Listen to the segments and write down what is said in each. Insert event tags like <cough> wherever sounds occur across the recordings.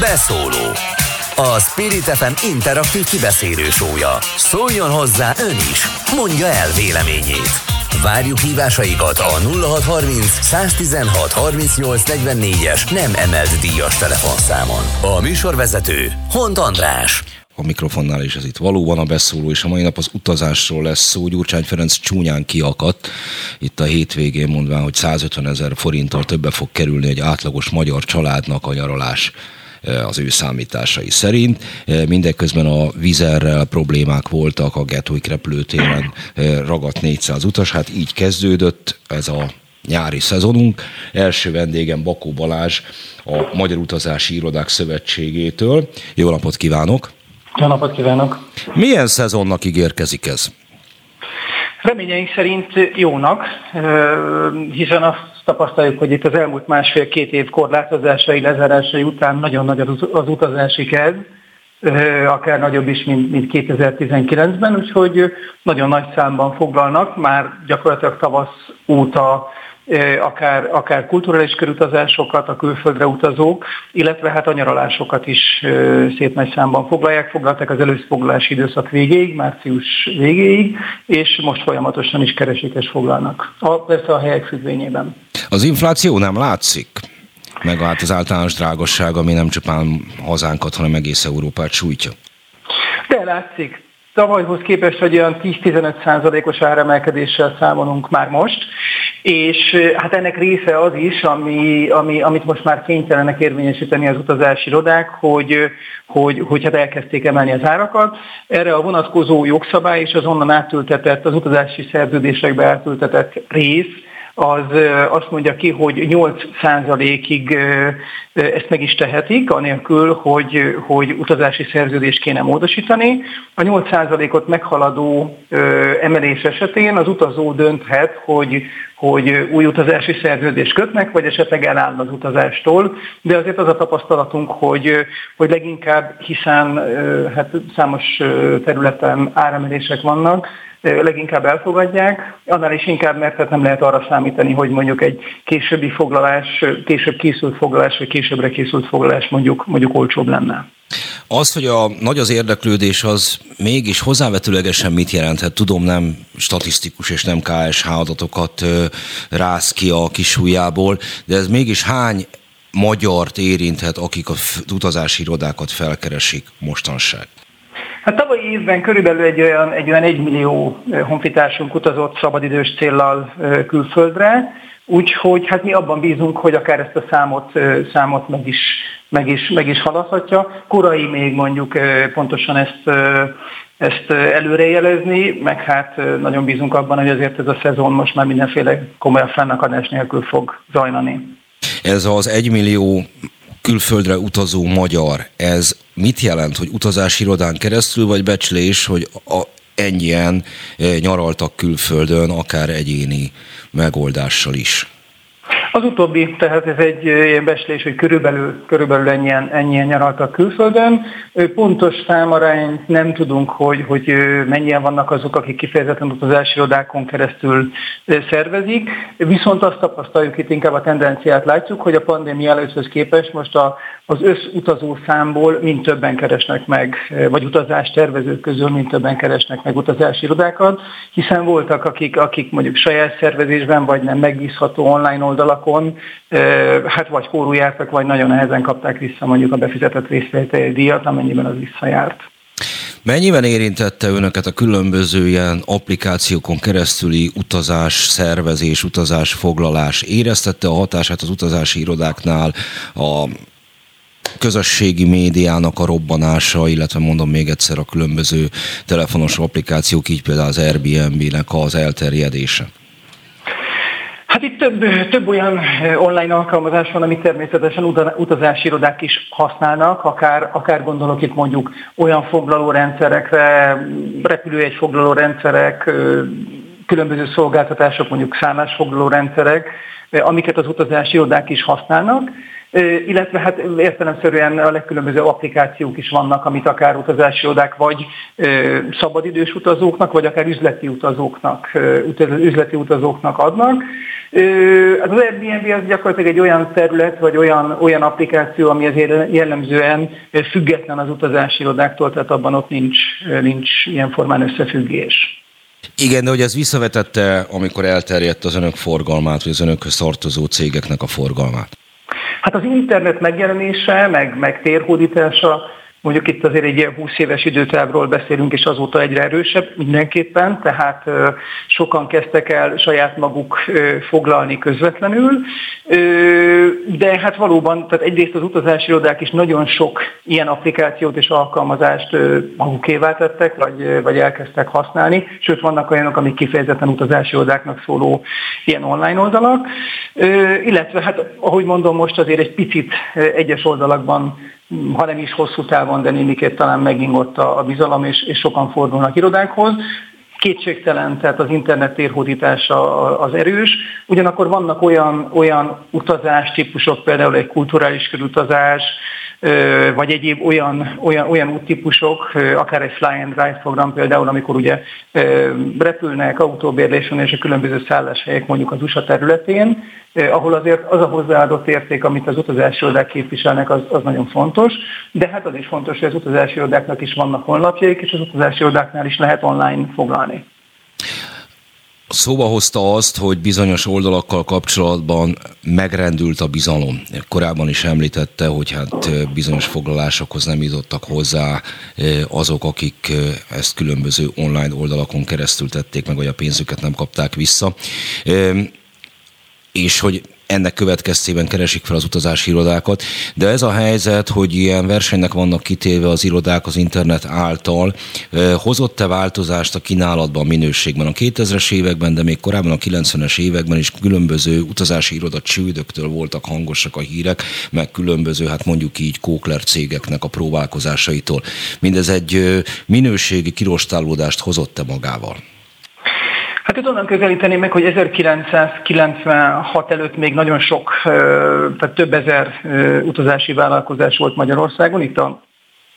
Beszóló A Spirit FM interaktív kibeszélő sója. Szóljon hozzá ön is, mondja el véleményét. Várjuk hívásaikat a 0630 116 38 es nem emelt díjas telefonszámon. A műsorvezető Hont András a mikrofonnál, és ez itt valóban a beszóló, és a mai nap az utazásról lesz szó. Gyurcsány Ferenc csúnyán kiakadt itt a hétvégén, mondván, hogy 150 ezer forinttal többe fog kerülni egy átlagos magyar családnak a nyaralás az ő számításai szerint. E, mindeközben a vizerrel problémák voltak, a Gatwick repülőtéren e, ragadt 400 utas, hát így kezdődött ez a nyári szezonunk. Első vendégem Bakó Balázs, a Magyar Utazási Irodák Szövetségétől. Jó napot kívánok! Jó napot kívánok! Milyen szezonnak ígérkezik ez? Reményeink szerint jónak, hiszen azt tapasztaljuk, hogy itt az elmúlt másfél-két év korlátozásai, lezárásai után nagyon nagy az utazási kedv, akár nagyobb is, mint, mint 2019-ben, úgyhogy nagyon nagy számban foglalnak, már gyakorlatilag tavasz óta akár, akár kulturális körutazásokat, a külföldre utazók, illetve hát a nyaralásokat is szép nagy számban foglalják. Foglalták az előszfoglalási időszak végéig, március végéig, és most folyamatosan is keresik és foglalnak. A, persze a helyek függvényében. Az infláció nem látszik? Meg hát az általános drágosság, ami nem csupán hazánkat, hanem egész Európát sújtja. De látszik. Tavalyhoz képest, hogy olyan 10-15 százalékos áremelkedéssel számolunk már most, és hát ennek része az is, ami, ami, amit most már kénytelenek érvényesíteni az utazási irodák, hogy, hogy, hogy hát elkezdték emelni az árakat. Erre a vonatkozó jogszabály és az onnan átültetett, az utazási szerződésekbe átültetett rész, az azt mondja ki, hogy 8%-ig ezt meg is tehetik, anélkül, hogy, hogy utazási szerződést kéne módosítani. A 8%-ot meghaladó emelés esetén az utazó dönthet, hogy, hogy új utazási szerződést kötnek, vagy esetleg eláll az utazástól, de azért az a tapasztalatunk, hogy, hogy leginkább, hiszen hát számos területen áremelések vannak, leginkább elfogadják, annál is inkább, mert hát nem lehet arra számítani, hogy mondjuk egy későbbi foglalás, később készült foglalás, vagy későbbre készült foglalás mondjuk, mondjuk olcsóbb lenne. Az, hogy a nagy az érdeklődés, az mégis hozzávetőlegesen mit jelenthet? Tudom, nem statisztikus és nem KSH adatokat rász ki a kisújjából, de ez mégis hány magyart érinthet, akik a utazási irodákat felkeresik mostanság? Hát tavalyi évben körülbelül egy olyan, egy olyan egy millió honfitársunk utazott szabadidős céllal külföldre, úgyhogy hát mi abban bízunk, hogy akár ezt a számot, számot meg, is, meg, is, meg is haladhatja. Korai még mondjuk pontosan ezt, ezt előrejelezni, meg hát nagyon bízunk abban, hogy azért ez a szezon most már mindenféle komolyabb fennakadás nélkül fog zajlani. Ez az egymillió külföldre utazó magyar, ez mit jelent, hogy utazási irodán keresztül, vagy becslés, hogy a, ennyien eh, nyaraltak külföldön, akár egyéni megoldással is? Az utóbbi, tehát ez egy ilyen beslés, hogy körülbelül, körülbelül ennyien, ennyien nyaraltak külföldön. Pontos számarányt nem tudunk, hogy, hogy mennyien vannak azok, akik kifejezetten utazási irodákon keresztül szervezik, viszont azt tapasztaljuk itt inkább a tendenciát látjuk, hogy a pandémia először képest most a, az összutazó számból mind többen keresnek meg, vagy utazás tervezők közül mind többen keresnek meg utazási irodákat, hiszen voltak, akik, akik mondjuk saját szervezésben, vagy nem megbízható online oldalakon, hát vagy kórú jártak, vagy nagyon nehezen kapták vissza mondjuk a befizetett részvételi díjat, amennyiben az visszajárt. Mennyiben érintette önöket a különböző ilyen applikációkon keresztüli utazás, szervezés, utazás, foglalás? Éreztette a hatását az utazási irodáknál a közösségi médiának a robbanása, illetve mondom még egyszer a különböző telefonos applikációk, így például az Airbnb-nek az elterjedése? Hát itt több, több olyan online alkalmazás van, amit természetesen utazási irodák is használnak, akár, akár gondolok itt mondjuk olyan foglalórendszerekre, repülőjegy foglalórendszerek, különböző szolgáltatások, mondjuk szállásfoglalórendszerek, amiket az utazási irodák is használnak. Illetve hát értelemszerűen a legkülönbözőbb applikációk is vannak, amit akár utazási odák vagy szabadidős utazóknak, vagy akár üzleti utazóknak, üzleti utazóknak adnak. Az Airbnb az gyakorlatilag egy olyan terület, vagy olyan, olyan applikáció, ami azért jellemzően független az utazási irodáktól, tehát abban ott nincs, nincs ilyen formán összefüggés. Igen, de hogy ez visszavetette, amikor elterjedt az önök forgalmát, vagy az önökhöz tartozó cégeknek a forgalmát? Hát az internet megjelenése, meg, meg térhódítása Mondjuk itt azért egy ilyen 20 éves időtávról beszélünk, és azóta egyre erősebb mindenképpen, tehát sokan kezdtek el saját maguk foglalni közvetlenül, de hát valóban, tehát egyrészt az utazási irodák is nagyon sok ilyen applikációt és alkalmazást magukévá tettek, vagy, vagy elkezdtek használni, sőt vannak olyanok, amik kifejezetten utazási irodáknak szóló ilyen online oldalak, illetve hát ahogy mondom, most azért egy picit egyes oldalakban ha nem is hosszú távon, de némiképp talán megingott a, a bizalom, és, és sokan fordulnak irodánkhoz. Kétségtelen, tehát az internet térhódítása az erős, ugyanakkor vannak olyan, olyan utazás típusok, például egy kulturális körutazás, vagy egyéb olyan, olyan, olyan úttípusok, akár egy fly and drive program például, amikor ugye repülnek autóbérlésen és a különböző szálláshelyek mondjuk az USA területén, ahol azért az a hozzáadott érték, amit az utazási irodák képviselnek, az, az nagyon fontos, de hát az is fontos, hogy az utazási irodáknak is vannak honlapjaik, és az utazási irodáknál is lehet online foglalni szóba hozta azt, hogy bizonyos oldalakkal kapcsolatban megrendült a bizalom. Korábban is említette, hogy hát bizonyos foglalásokhoz nem jutottak hozzá azok, akik ezt különböző online oldalakon keresztül tették meg, vagy a pénzüket nem kapták vissza. És hogy ennek következtében keresik fel az utazási irodákat, de ez a helyzet, hogy ilyen versenynek vannak kitéve az irodák az internet által, hozott-e változást a kínálatban, a minőségben? A 2000-es években, de még korábban a 90-es években is különböző utazási iroda csődöktől voltak hangosak a hírek, meg különböző, hát mondjuk így kókler cégeknek a próbálkozásaitól. Mindez egy minőségi kirostálódást hozott-e magával? Hát itt onnan közelíteném meg, hogy 1996 előtt még nagyon sok, tehát több ezer utazási vállalkozás volt Magyarországon, itt a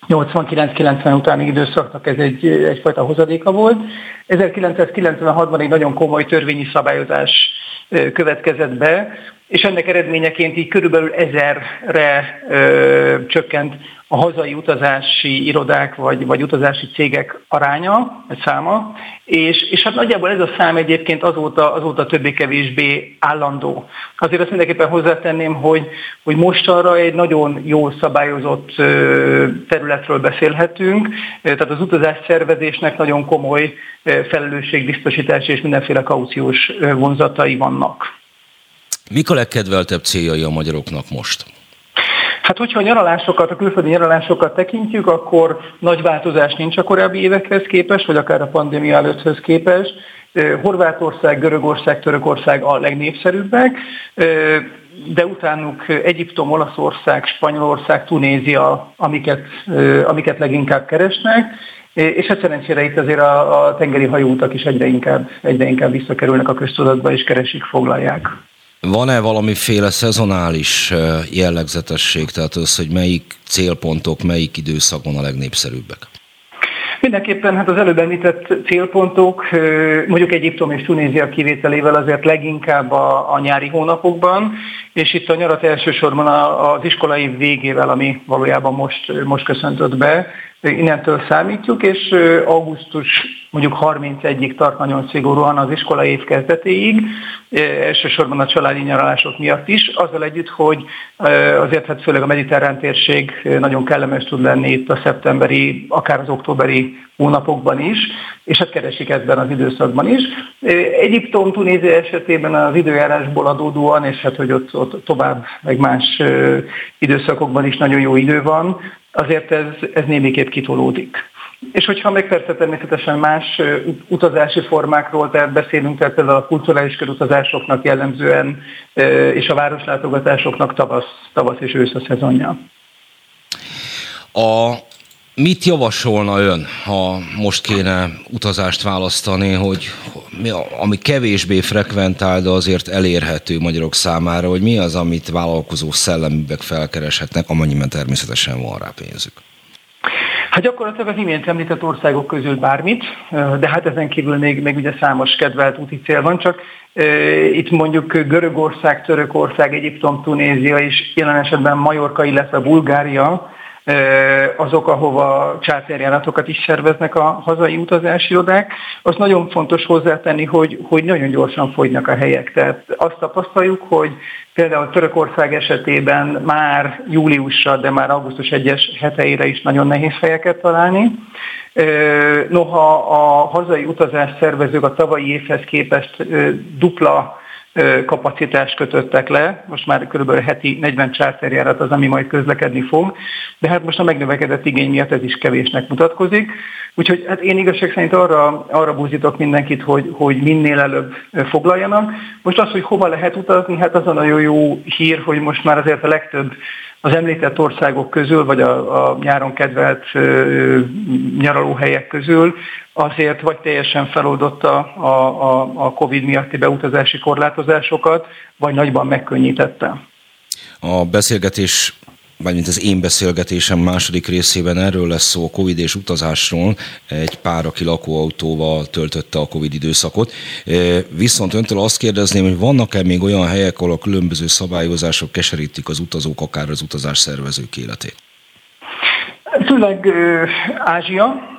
89-90 utáni időszaknak ez egy, egyfajta hozadéka volt. 1996-ban egy nagyon komoly törvényi szabályozás következett be, és ennek eredményeként így körülbelül ezerre ö, csökkent a hazai utazási irodák vagy, vagy utazási cégek aránya, vagy száma, és, és hát nagyjából ez a szám egyébként azóta, azóta többé-kevésbé állandó. Azért azt mindenképpen hozzátenném, hogy, hogy most arra egy nagyon jól szabályozott területről beszélhetünk, tehát az utazás szervezésnek nagyon komoly felelősségbiztosítási és mindenféle kauciós vonzatai vannak. Mik a legkedveltebb céljai a magyaroknak most? Hát, hogyha a nyaralásokat, a külföldi nyaralásokat tekintjük, akkor nagy változás nincs a korábbi évekhez képest, vagy akár a pandémia előtthöz képest. Horvátország, Görögország, Törökország a legnépszerűbbek, de utánuk Egyiptom, Olaszország, Spanyolország, Tunézia, amiket, amiket leginkább keresnek. És hát szerencsére itt azért a, a tengeri hajóutak is egyre inkább, egyre inkább visszakerülnek a köztudatba, és keresik, foglalják. Van-e valamiféle szezonális jellegzetesség, tehát az, hogy melyik célpontok, melyik időszakban a legnépszerűbbek? Mindenképpen hát az előbb említett célpontok, mondjuk Egyiptom és Tunézia kivételével azért leginkább a, a nyári hónapokban, és itt a nyarat elsősorban az iskolai végével, ami valójában most, most köszöntött be, innentől számítjuk, és augusztus mondjuk 31-ig tart nagyon szigorúan az iskola év kezdetéig, elsősorban a családi nyaralások miatt is, azzal együtt, hogy azért hát főleg a mediterrán térség nagyon kellemes tud lenni itt a szeptemberi, akár az októberi hónapokban is, és hát keresik ebben az időszakban is. Egyiptom, Tunézia esetében az időjárásból adódóan, és hát hogy ott, ott tovább, meg más időszakokban is nagyon jó idő van, azért ez, ez némiképp kitolódik. És hogyha meg persze természetesen más utazási formákról tehát beszélünk, tehát például a kulturális körutazásoknak jellemzően, és a városlátogatásoknak tavasz, tavasz és ősz a szezonja. A Mit javasolna ön, ha most kéne utazást választani, hogy mi, ami kevésbé frekventál, de azért elérhető magyarok számára, hogy mi az, amit vállalkozó szelleműek felkereshetnek, amennyiben természetesen van rá pénzük? Hát gyakorlatilag az imént említett országok közül bármit, de hát ezen kívül még, még ugye számos kedvelt úti cél van, csak itt mondjuk Görögország, Törökország, Egyiptom, Tunézia és jelen esetben Majorka, illetve Bulgária azok, ahova csárterjáratokat is szerveznek a hazai utazási irodák. Az nagyon fontos hozzátenni, hogy, hogy nagyon gyorsan fogynak a helyek. Tehát azt tapasztaljuk, hogy például Törökország esetében már júliusra, de már augusztus 1-es heteire is nagyon nehéz helyeket találni. Noha a hazai utazás szervezők a tavalyi évhez képest dupla kapacitást kötöttek le, most már kb. heti 40 csárterjárat az, ami majd közlekedni fog, de hát most a megnövekedett igény miatt ez is kevésnek mutatkozik. Úgyhogy hát én igazság szerint arra, arra búzítok mindenkit, hogy, hogy minél előbb foglaljanak. Most az, hogy hova lehet utazni, hát az a nagyon jó hír, hogy most már azért a legtöbb az említett országok közül, vagy a, a nyáron kedvelt ö, nyaralóhelyek közül azért vagy teljesen feloldotta a, a, a COVID miatti beutazási korlátozásokat, vagy nagyban megkönnyítette. A beszélgetés mint az én beszélgetésem második részében erről lesz szó a Covid és utazásról. Egy pár, aki lakóautóval töltötte a Covid időszakot. Viszont öntől azt kérdezném, hogy vannak-e még olyan helyek, ahol a különböző szabályozások keserítik az utazók, akár az utazás szervezők életét? Főleg Ázsia,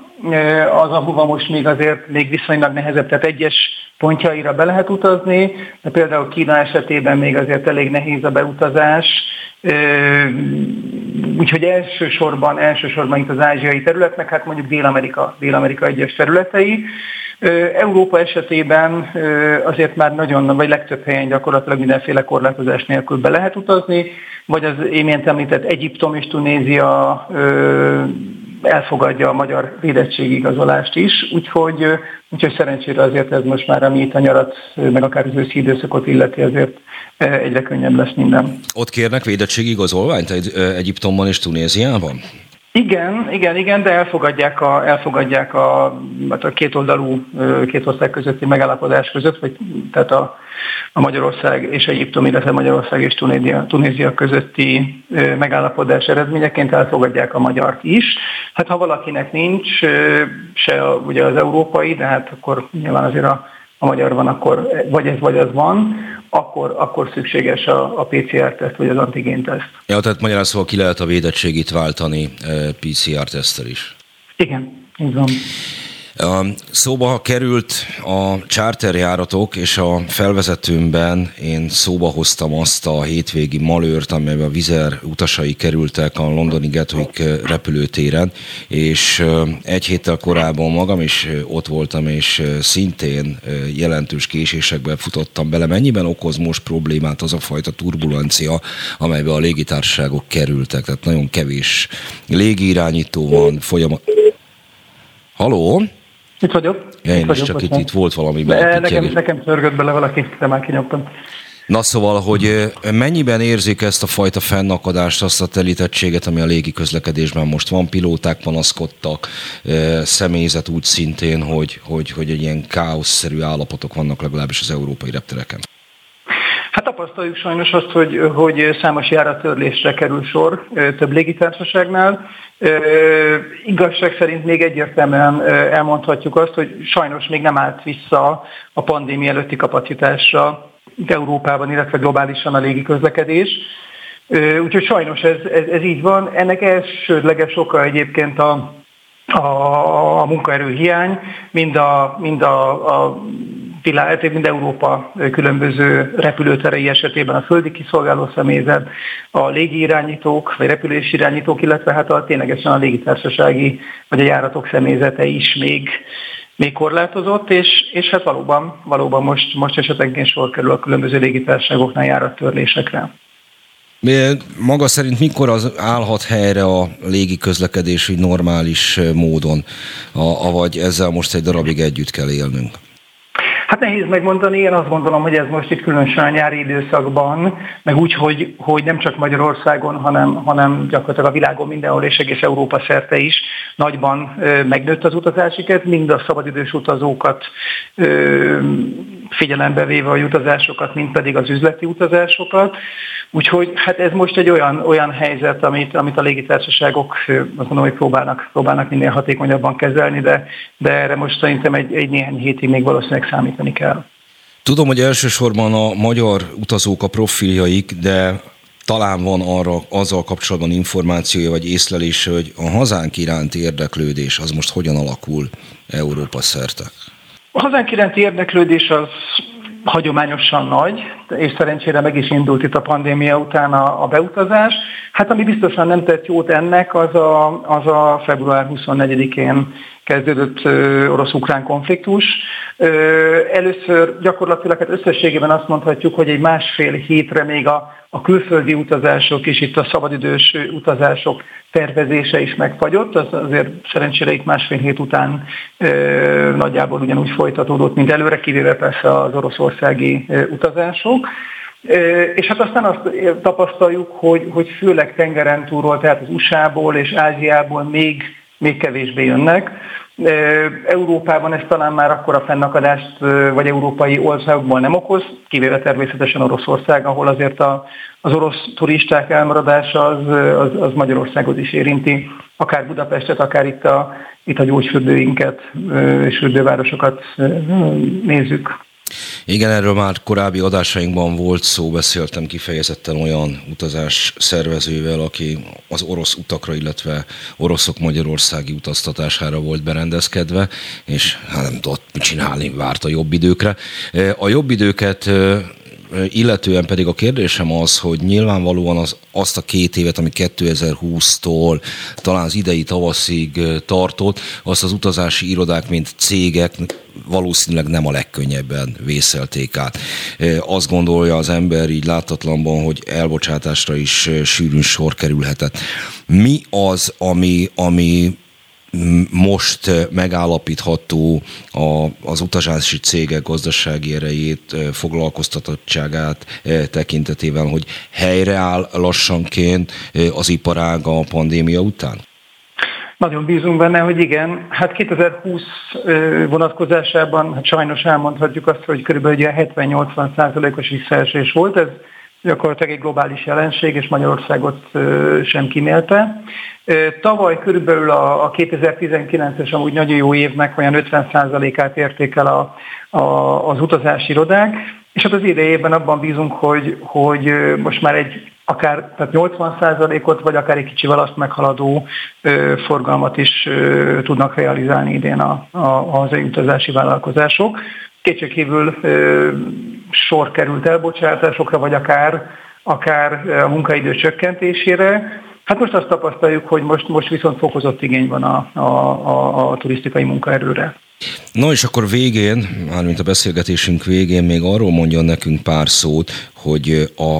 az, ahova most még azért még viszonylag nehezebb, tehát egyes pontjaira be lehet utazni, de például Kína esetében még azért elég nehéz a beutazás, Úgyhogy elsősorban, elsősorban itt az ázsiai területnek, hát mondjuk Dél-Amerika, Dél-Amerika egyes területei. Európa esetében azért már nagyon, vagy legtöbb helyen gyakorlatilag mindenféle korlátozás nélkül be lehet utazni, vagy az én említett Egyiptom és Tunézia elfogadja a magyar védettségigazolást is, úgyhogy, úgyhogy szerencsére azért ez most már, ami itt a nyarat, meg akár az őszi időszakot illeti, azért egyre könnyebb lesz minden. Ott kérnek védettségigazolványt egy, Egyiptomban és Tunéziában? Igen, igen, igen, de elfogadják a, elfogadják a, hát a két oldalú, két ország közötti megállapodás között, vagy tehát a, a Magyarország és Egyiptom, illetve Magyarország és Tunézia, Tunézia közötti megállapodás eredményeként elfogadják a magyart is. Hát ha valakinek nincs se ugye az európai, de hát akkor nyilván azért a, a magyar van, akkor vagy ez vagy az van, akkor, akkor szükséges a, a PCR-teszt vagy az antigén-teszt. Ja, tehát magyarán szóval ki lehet a védettségét váltani PCR-tesztel is. Igen, így van. Szóba került a charterjáratok, és a felvezetőmben én szóba hoztam azt a hétvégi malőrt, amelyben a vizer utasai kerültek a londoni Gatwick repülőtéren, és egy héttel korábban magam is ott voltam, és szintén jelentős késésekben futottam bele. Mennyiben okoz most problémát az a fajta turbulencia, amelybe a légitársaságok kerültek? Tehát nagyon kevés légirányító van, folyamat... Haló? Itt vagyok. Ja, én itt is csak itt, itt volt valami. De nekem, nekem törgött bele valaki, de már kinyomtam. Na szóval, hogy mennyiben érzik ezt a fajta fennakadást, azt a telítettséget, ami a légi közlekedésben most van, pilóták panaszkodtak, személyzet úgy szintén, hogy, hogy, hogy egy ilyen káoszszerű állapotok vannak legalábbis az európai reptereken. Hát tapasztaljuk sajnos azt, hogy, hogy számos járattörlésre kerül sor több légitársaságnál. Igazság szerint még egyértelműen elmondhatjuk azt, hogy sajnos még nem állt vissza a pandémia előtti kapacitásra Európában, illetve globálisan a légiközlekedés. E, úgyhogy sajnos ez, ez, ez így van. Ennek elsődleges oka egyébként a, a, a munkaerő hiány, mind a, mind a, a világ, mind Európa különböző repülőterei esetében a földi kiszolgáló személyzet, a légirányítók, vagy repülési irányítók, illetve hát a ténylegesen a légitársasági vagy a járatok személyzete is még még korlátozott, és, és hát valóban, valóban most, most esetenként sor kerül a különböző légitársaságoknál járattörlésekre. Maga szerint mikor az állhat helyre a légi közlekedés normális módon, avagy ezzel most egy darabig együtt kell élnünk? Hát nehéz megmondani, én azt gondolom, hogy ez most itt különösen a nyári időszakban, meg úgy, hogy, hogy nem csak Magyarországon, hanem, hanem gyakorlatilag a világon mindenhol és egész Európa szerte is nagyban megnőtt az utazási kedv, mind a szabadidős utazókat figyelembe véve a utazásokat, mint pedig az üzleti utazásokat. Úgyhogy hát ez most egy olyan, olyan helyzet, amit, amit a légitársaságok azt mondom, hogy próbálnak, próbálnak minél hatékonyabban kezelni, de, de erre most szerintem egy, egy néhány hétig még valószínűleg számítani kell. Tudom, hogy elsősorban a magyar utazók a profiljaik, de talán van arra azzal kapcsolatban információja vagy észlelése, hogy a hazánk iránti érdeklődés az most hogyan alakul Európa szerte? A hazánk iránti érdeklődés az hagyományosan nagy, és szerencsére meg is indult itt a pandémia után a, a beutazás. Hát ami biztosan nem tett jót ennek, az a, az a február 24-én kezdődött orosz-ukrán konfliktus. Először gyakorlatilag hát összességében azt mondhatjuk, hogy egy másfél hétre még a, a külföldi utazások és itt a szabadidős utazások tervezése is megfagyott, az azért szerencsére itt másfél hét után nagyjából ugyanúgy folytatódott, mint előre, kivéve persze az oroszországi ö, utazások. És hát aztán azt tapasztaljuk, hogy, hogy főleg tengeren túlról, tehát az USA-ból és Ázsiából még még kevésbé jönnek. Európában ez talán már akkor a fennakadást, vagy európai országokból nem okoz, kivéve természetesen Oroszország, ahol azért a, az orosz turisták elmaradása az, az, az Magyarországot is érinti, akár Budapestet, akár itt a, itt a gyógyfürdőinket és fürdővárosokat nézzük. Igen, erről már korábbi adásainkban volt szó, beszéltem kifejezetten olyan utazás szervezővel, aki az orosz utakra, illetve oroszok magyarországi utaztatására volt berendezkedve, és hát nem tudott csinálni, várt a jobb időkre. A jobb időket illetően pedig a kérdésem az, hogy nyilvánvalóan az, azt a két évet, ami 2020-tól talán az idei tavaszig tartott, azt az utazási irodák, mint cégek valószínűleg nem a legkönnyebben vészelték át. Azt gondolja az ember így látatlanban, hogy elbocsátásra is sűrűn sor kerülhetett. Mi az, ami, ami most megállapítható a, az utazási cégek gazdasági erejét, foglalkoztatottságát tekintetében, hogy helyreáll lassanként az iparág a pandémia után? Nagyon bízunk benne, hogy igen. Hát 2020 vonatkozásában hát sajnos elmondhatjuk azt, hogy kb. 70-80 százalékos visszaesés volt. Ez gyakorlatilag egy globális jelenség, és Magyarországot sem kimélte. Tavaly körülbelül a 2019-es amúgy nagyon jó évnek olyan 50%-át érték el a, a, az utazási irodák, és hát az idejében abban bízunk, hogy, hogy most már egy akár tehát 80%-ot, vagy akár egy kicsivel azt meghaladó ö, forgalmat is ö, tudnak realizálni idén a, a, a hazai utazási vállalkozások. Kétségkívül sor került elbocsátásokra, vagy akár, akár a munkaidő csökkentésére. Hát most azt tapasztaljuk, hogy most, most viszont fokozott igény van a, a, a, a turisztikai munkaerőre. No és akkor végén, mármint a beszélgetésünk végén még arról mondjon nekünk pár szót, hogy a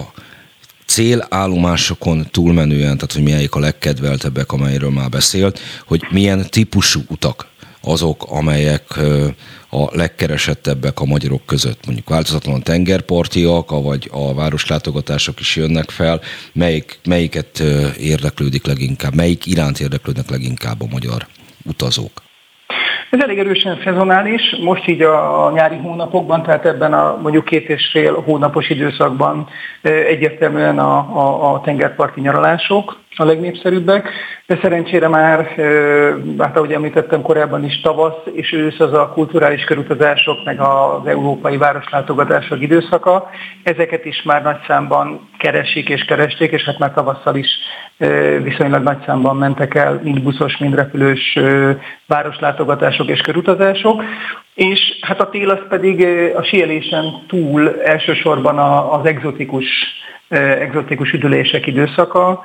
célállomásokon túlmenően, tehát hogy melyik a legkedveltebbek, amelyről már beszélt, hogy milyen típusú utak azok, amelyek a legkeresettebbek a magyarok között. Mondjuk változatlanul tengerpartiak, vagy a városlátogatások is jönnek fel. Melyik, melyiket érdeklődik leginkább, melyik iránt érdeklődnek leginkább a magyar utazók? Ez elég erősen szezonális, most így a nyári hónapokban, tehát ebben a mondjuk két és fél hónapos időszakban egyértelműen a, a, a tengerparti nyaralások a legnépszerűbbek, de szerencsére már, hát ahogy említettem korábban is, tavasz és ősz az a kulturális körutazások, meg az európai városlátogatások időszaka. Ezeket is már nagy számban keresik és keresték, és hát már tavasszal is viszonylag nagy számban mentek el, mind buszos, mind repülős városlátogatások és körutazások. És hát a tél az pedig a sielésen túl elsősorban az egzotikus egzotikus üdülések időszaka.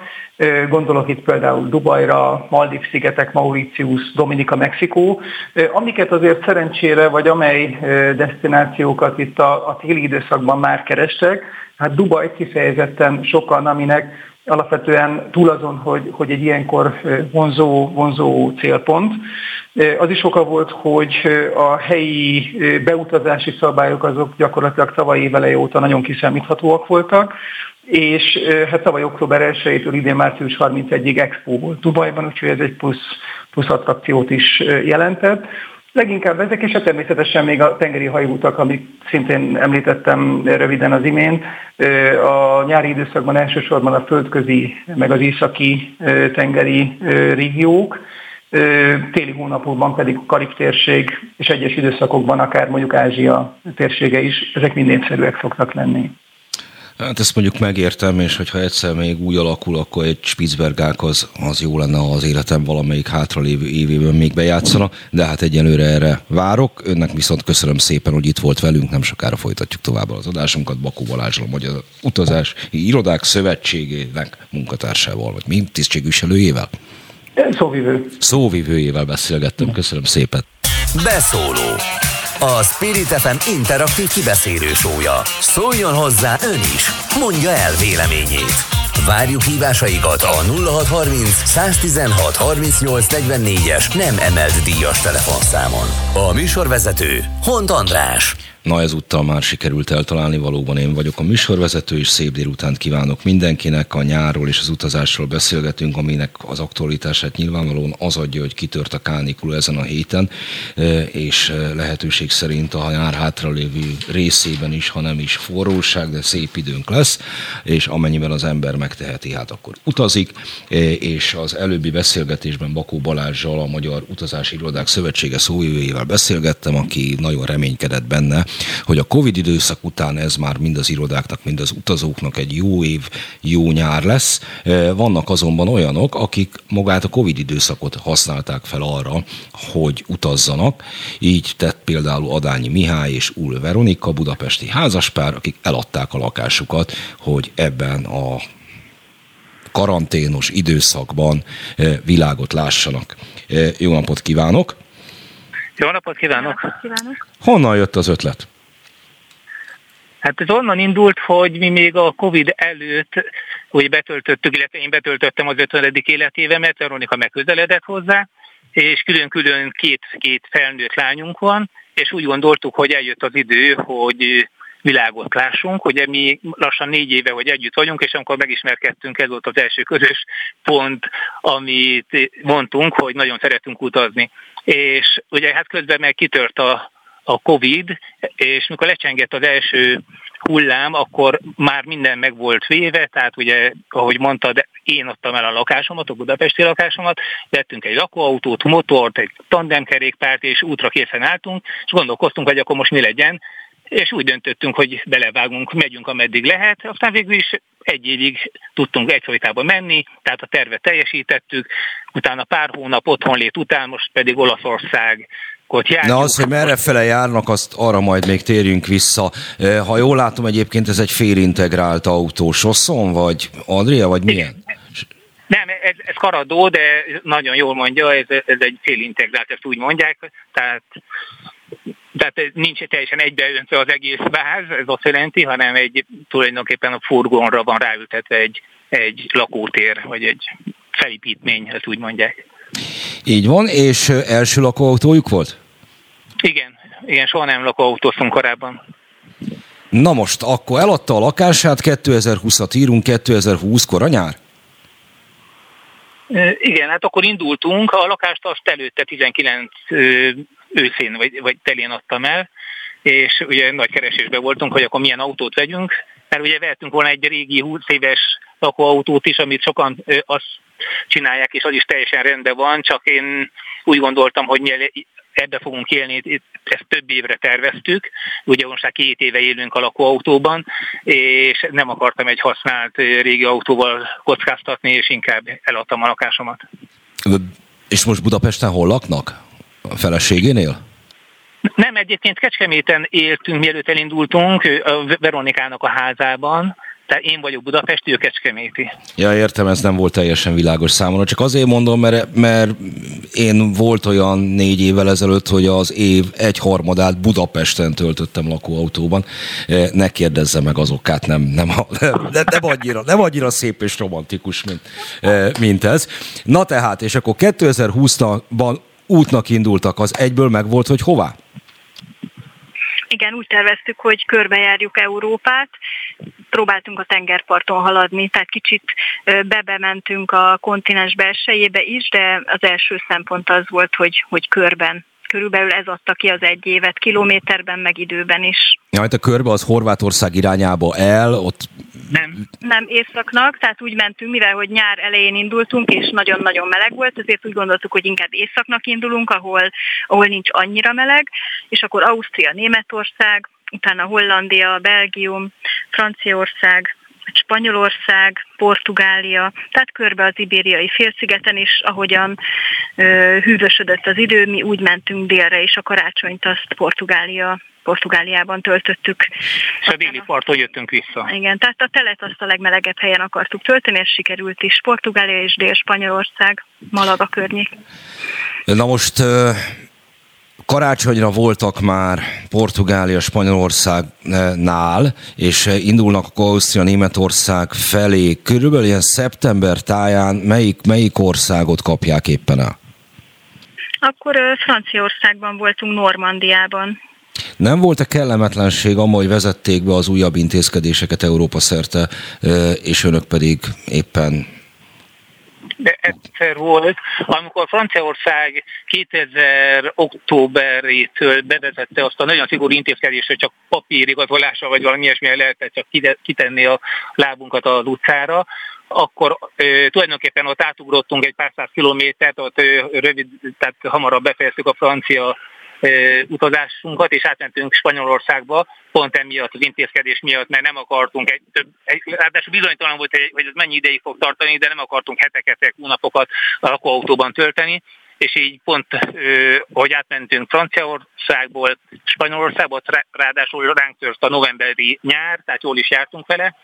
Gondolok itt például Dubajra, Maldív-szigetek, Mauritius, Dominika, Mexikó, amiket azért szerencsére, vagy amely destinációkat itt a, a téli időszakban már kerestek, hát Dubaj kifejezetten sokan, aminek alapvetően túl azon, hogy, hogy egy ilyenkor vonzó, vonzó célpont. Az is oka volt, hogy a helyi beutazási szabályok azok gyakorlatilag tavaly éveleje óta nagyon kiszámíthatóak voltak, és hát tavaly október 1-től idén március 31-ig Expo volt Dubajban, úgyhogy ez egy plusz, plusz attrakciót is jelentett. Leginkább ezek, és hát természetesen még a tengeri hajóutak, amit szintén említettem röviden az imént. A nyári időszakban elsősorban a földközi, meg az északi tengeri régiók, téli hónapokban pedig a Karib térség, és egyes időszakokban akár mondjuk Ázsia térsége is, ezek mind népszerűek szoktak lenni. Hát ezt mondjuk megértem, és hogyha egyszer még úgy alakul, akkor egy Spitzbergák az, az jó lenne, ha az életem valamelyik hátralévő évében még bejátszana, de hát egyelőre erre várok. Önnek viszont köszönöm szépen, hogy itt volt velünk, nem sokára folytatjuk tovább az adásunkat. Bakó Balázsral, Magyar Utazási Irodák Szövetségének munkatársával, vagy mi tisztségviselőjével? Szóvivő. Szóvivőjével beszélgettem, köszönöm szépen. Beszóló a Spirit FM interaktív kibeszélő sója. Szóljon hozzá ön is, mondja el véleményét. Várjuk hívásaikat a 0630 116 38 44-es nem emelt díjas telefonszámon. A műsorvezető Hont András. Na ezúttal már sikerült eltalálni, valóban én vagyok a műsorvezető, és szép délutánt kívánok mindenkinek. A nyárról és az utazásról beszélgetünk, aminek az aktualitását nyilvánvalóan az adja, hogy kitört a kánikul ezen a héten, e, és e, lehetőség szerint a nyár hátralévő részében is, ha nem is forróság, de szép időnk lesz, és amennyiben az ember megteheti, hát akkor utazik, e, és az előbbi beszélgetésben Bakó Balázsjal, a Magyar Utazási Irodák Szövetsége szóvivőjével beszélgettem, aki nagyon reménykedett benne, hogy a Covid időszak után ez már mind az irodáknak, mind az utazóknak egy jó év, jó nyár lesz. E, vannak azonban olyanok, akik magát a Covid időszakot használták fel arra, hogy utazzanak. Így tett például Adányi Mihály és Ul Veronika, budapesti házaspár, akik eladták a lakásukat, hogy ebben a karanténos időszakban e, világot lássanak. E, jó napot kívánok! Jó napot kívánok! Jó napot kívánok! Honnan jött az ötlet? Hát ez onnan indult, hogy mi még a Covid előtt úgy betöltöttük, illetve én betöltöttem az 50. életévemet, Veronika megközeledett hozzá, és külön-külön két, két felnőtt lányunk van, és úgy gondoltuk, hogy eljött az idő, hogy világot lássunk. Ugye mi lassan négy éve, hogy együtt vagyunk, és amikor megismerkedtünk, ez volt az első közös pont, amit mondtunk, hogy nagyon szeretünk utazni. És ugye hát közben meg kitört a, a Covid, és mikor lecsengett az első hullám, akkor már minden meg volt véve, tehát ugye, ahogy mondtad, én adtam el a lakásomat, a budapesti lakásomat, vettünk egy lakóautót, motort, egy tandemkerékpárt, és útra készen álltunk, és gondolkoztunk, hogy akkor most mi legyen, és úgy döntöttünk, hogy belevágunk, megyünk ameddig lehet, aztán végül is egy évig tudtunk egyfolytában menni, tehát a tervet teljesítettük, utána pár hónap otthonlét után, most pedig Olaszország Na az, hogy merre fele járnak, azt arra majd még térjünk vissza. Ha jól látom, egyébként ez egy félintegrált autó. Sosszon, vagy Adria, vagy milyen? Nem, ez, ez karadó, de nagyon jól mondja, ez, ez egy félintegrált, ezt úgy mondják, tehát tehát nincs teljesen egybeöntve az egész váz, ez azt jelenti, hanem egy tulajdonképpen a furgonra van ráültetve egy, egy lakótér, vagy egy felépítmény, ezt úgy mondják. Így van, és első lakóautójuk volt? Igen, igen, soha nem lakóautóztunk korábban. Na most, akkor eladta a lakását, 2020-at írunk, 2020 kor a nyár? Igen, hát akkor indultunk, a lakást azt előtte 19 őszén vagy, vagy telén adtam el, és ugye nagy keresésben voltunk, hogy akkor milyen autót vegyünk, mert ugye vehetünk volna egy régi 20 éves lakóautót is, amit sokan azt csinálják, és az is teljesen rendben van, csak én úgy gondoltam, hogy ebbe fogunk élni, ezt több évre terveztük, ugye most már két éve élünk a lakóautóban, és nem akartam egy használt régi autóval kockáztatni, és inkább eladtam a lakásomat. És most Budapesten hol laknak? A feleségénél? Nem, egyébként Kecskeméten éltünk, mielőtt elindultunk, a Veronikának a házában, Tehát én vagyok Budapesti, ő Kecskeméti. Ja, értem, ez nem volt teljesen világos számomra. Csak azért mondom, mert, mert én volt olyan négy évvel ezelőtt, hogy az év egy harmadát Budapesten töltöttem lakóautóban. E, ne kérdezze meg az okát, nem, <laughs> nem, nem, nem, annyira, nem annyira szép és romantikus, mint, e, mint ez. Na tehát, és akkor 2020-ban útnak indultak, az egyből meg volt, hogy hová? Igen, úgy terveztük, hogy körbejárjuk Európát, próbáltunk a tengerparton haladni, tehát kicsit bebementünk a kontinens belsejébe is, de az első szempont az volt, hogy, hogy körben körülbelül ez adta ki az egy évet, kilométerben, meg időben is. Ja, hát a körbe az Horvátország irányába el, ott... Nem. Nem északnak, tehát úgy mentünk, mivel hogy nyár elején indultunk, és nagyon-nagyon meleg volt, ezért úgy gondoltuk, hogy inkább északnak indulunk, ahol, ahol nincs annyira meleg, és akkor Ausztria, Németország, utána Hollandia, Belgium, Franciaország, Spanyolország, Portugália, tehát körbe az ibériai félszigeten is, ahogyan ö, hűvösödött az idő, mi úgy mentünk délre, és a karácsonyt azt Portugália Portugáliában töltöttük. És a déli parton jöttünk vissza. Igen, tehát a telet azt a legmelegebb helyen akartuk tölteni, és sikerült is. Portugália és Dél-Spanyolország, Malaga környék. Na most Karácsonyra voltak már Portugália, Spanyolországnál, és indulnak akkor Ausztria, Németország felé. Körülbelül ilyen szeptember táján melyik, melyik országot kapják éppen el? Akkor Franciaországban voltunk, Normandiában. Nem volt-e kellemetlenség, amely vezették be az újabb intézkedéseket Európa szerte, és önök pedig éppen de egyszer volt, amikor Franciaország 2000 októberétől bevezette azt a nagyon szigorú intézkedést, hogy csak papírigazolással vagy valami ilyesmi lehetett csak kitenni a lábunkat az utcára, akkor ö, tulajdonképpen ott átugrottunk egy pár száz kilométert, ott ö, rövid, tehát hamarabb befejeztük a francia utazásunkat, és átmentünk Spanyolországba, pont emiatt az intézkedés miatt, mert nem akartunk egy több, egy, ráadásul bizonytalan volt, hogy ez mennyi ideig fog tartani, de nem akartunk heteket, hónapokat a lakóautóban tölteni, és így pont, hogy átmentünk Franciaországból Spanyolországba, ráadásul ránk tört a novemberi nyár, tehát jól is jártunk vele,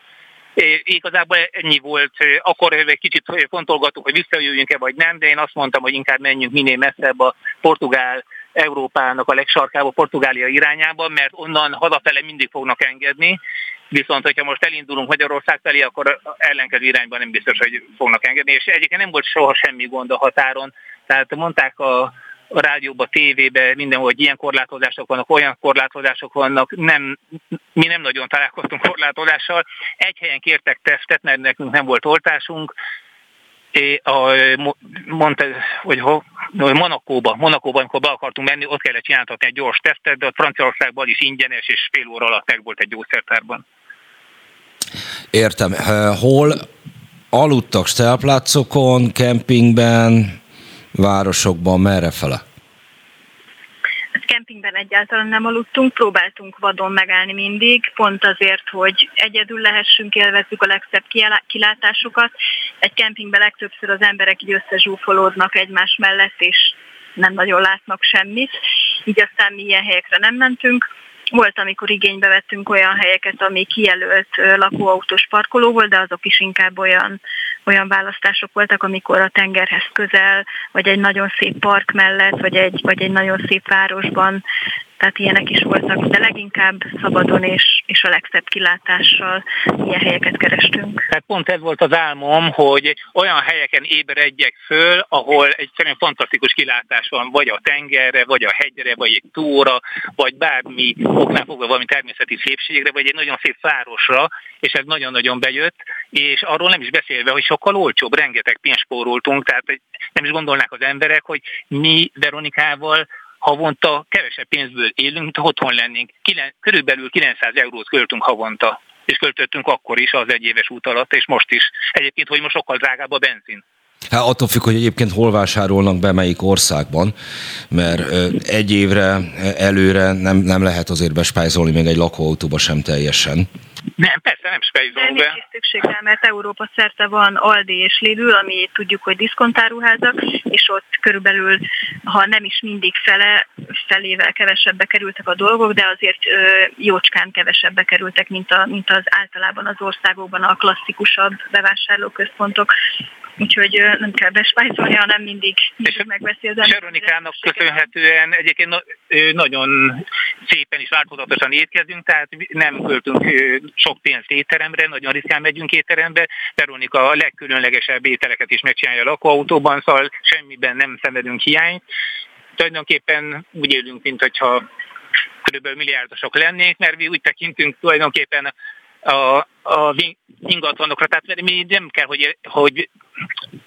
É, igazából ennyi volt. Akkor egy kicsit fontolgattuk, hogy visszajöjjünk-e vagy nem, de én azt mondtam, hogy inkább menjünk minél messzebb a portugál Európának a legsarkába, Portugália irányába, mert onnan hazafele mindig fognak engedni, viszont hogyha most elindulunk Magyarország felé, akkor ellenkező irányban nem biztos, hogy fognak engedni, és egyébként nem volt soha semmi gond a határon, tehát mondták a, a rádióba, tévébe, mindenhol, hogy ilyen korlátozások vannak, olyan korlátozások vannak, nem, mi nem nagyon találkoztunk korlátozással. Egy helyen kértek tesztet, mert nekünk nem volt oltásunk, a, mondta, hogy ho, Monakóba, Monakóba, amikor be akartunk menni, ott kellett csináltatni egy gyors tesztet, de a Franciaországban is ingyenes, és fél óra alatt meg volt egy gyógyszertárban. Értem. Hol aludtak stelplácokon, kempingben, városokban, merre fele? Kempingben egyáltalán nem aludtunk, próbáltunk vadon megállni mindig, pont azért, hogy egyedül lehessünk, élvezzük a legszebb kilátásokat. Egy kempingben legtöbbször az emberek így összezsúfolódnak egymás mellett, és nem nagyon látnak semmit, így aztán mi ilyen helyekre nem mentünk. Volt, amikor igénybe vettünk olyan helyeket, ami kijelölt lakóautós parkoló volt, de azok is inkább olyan, olyan választások voltak, amikor a tengerhez közel, vagy egy nagyon szép park mellett, vagy egy, vagy egy nagyon szép városban tehát ilyenek is voltak, de leginkább szabadon és, és a legszebb kilátással ilyen helyeket kerestünk. Tehát pont ez volt az álmom, hogy olyan helyeken ébredjek föl, ahol egyszerűen fantasztikus kilátás van, vagy a tengerre, vagy a hegyre, vagy egy túra, vagy bármi oknál fogva valami természeti szépségre, vagy egy nagyon szép városra, és ez nagyon-nagyon bejött, és arról nem is beszélve, hogy sokkal olcsóbb, rengeteg pénzt spóroltunk, tehát nem is gondolnák az emberek, hogy mi Veronikával havonta kevesebb pénzből élünk, mint otthon lennénk. Kilen, körülbelül 900 eurót költünk havonta, és költöttünk akkor is az egy éves út alatt, és most is. Egyébként, hogy most sokkal drágább a benzin. Hát attól függ, hogy egyébként hol vásárolnak be melyik országban, mert egy évre előre nem, nem lehet azért bespájzolni még egy lakóautóba sem teljesen. Nem, persze nem spejzolunk be. Nincs szükség rá, mert Európa szerte van Aldi és Lidl, ami tudjuk, hogy diszkontáruházak, és ott körülbelül, ha nem is mindig fele, felével kevesebbe kerültek a dolgok, de azért jócskán kevesebbe kerültek, mint, a, mint az általában az országokban a klasszikusabb bevásárlóközpontok. Úgyhogy nem kell bespájzolni, hanem mindig, mindig megveszi az ember. Veronikának köszönhetően egyébként nagyon szépen és változatosan étkezünk, tehát nem költünk sok pénzt étteremre, nagyon ritkán megyünk étterembe. Veronika a legkülönlegesebb ételeket is megcsinálja a lakóautóban, szóval semmiben nem szenvedünk hiányt. Tulajdonképpen úgy élünk, mint hogyha körülbelül milliárdosok lennénk, mert mi úgy tekintünk tulajdonképpen a, a ingatlanokra. Tehát mi nem kell, hogy, hogy,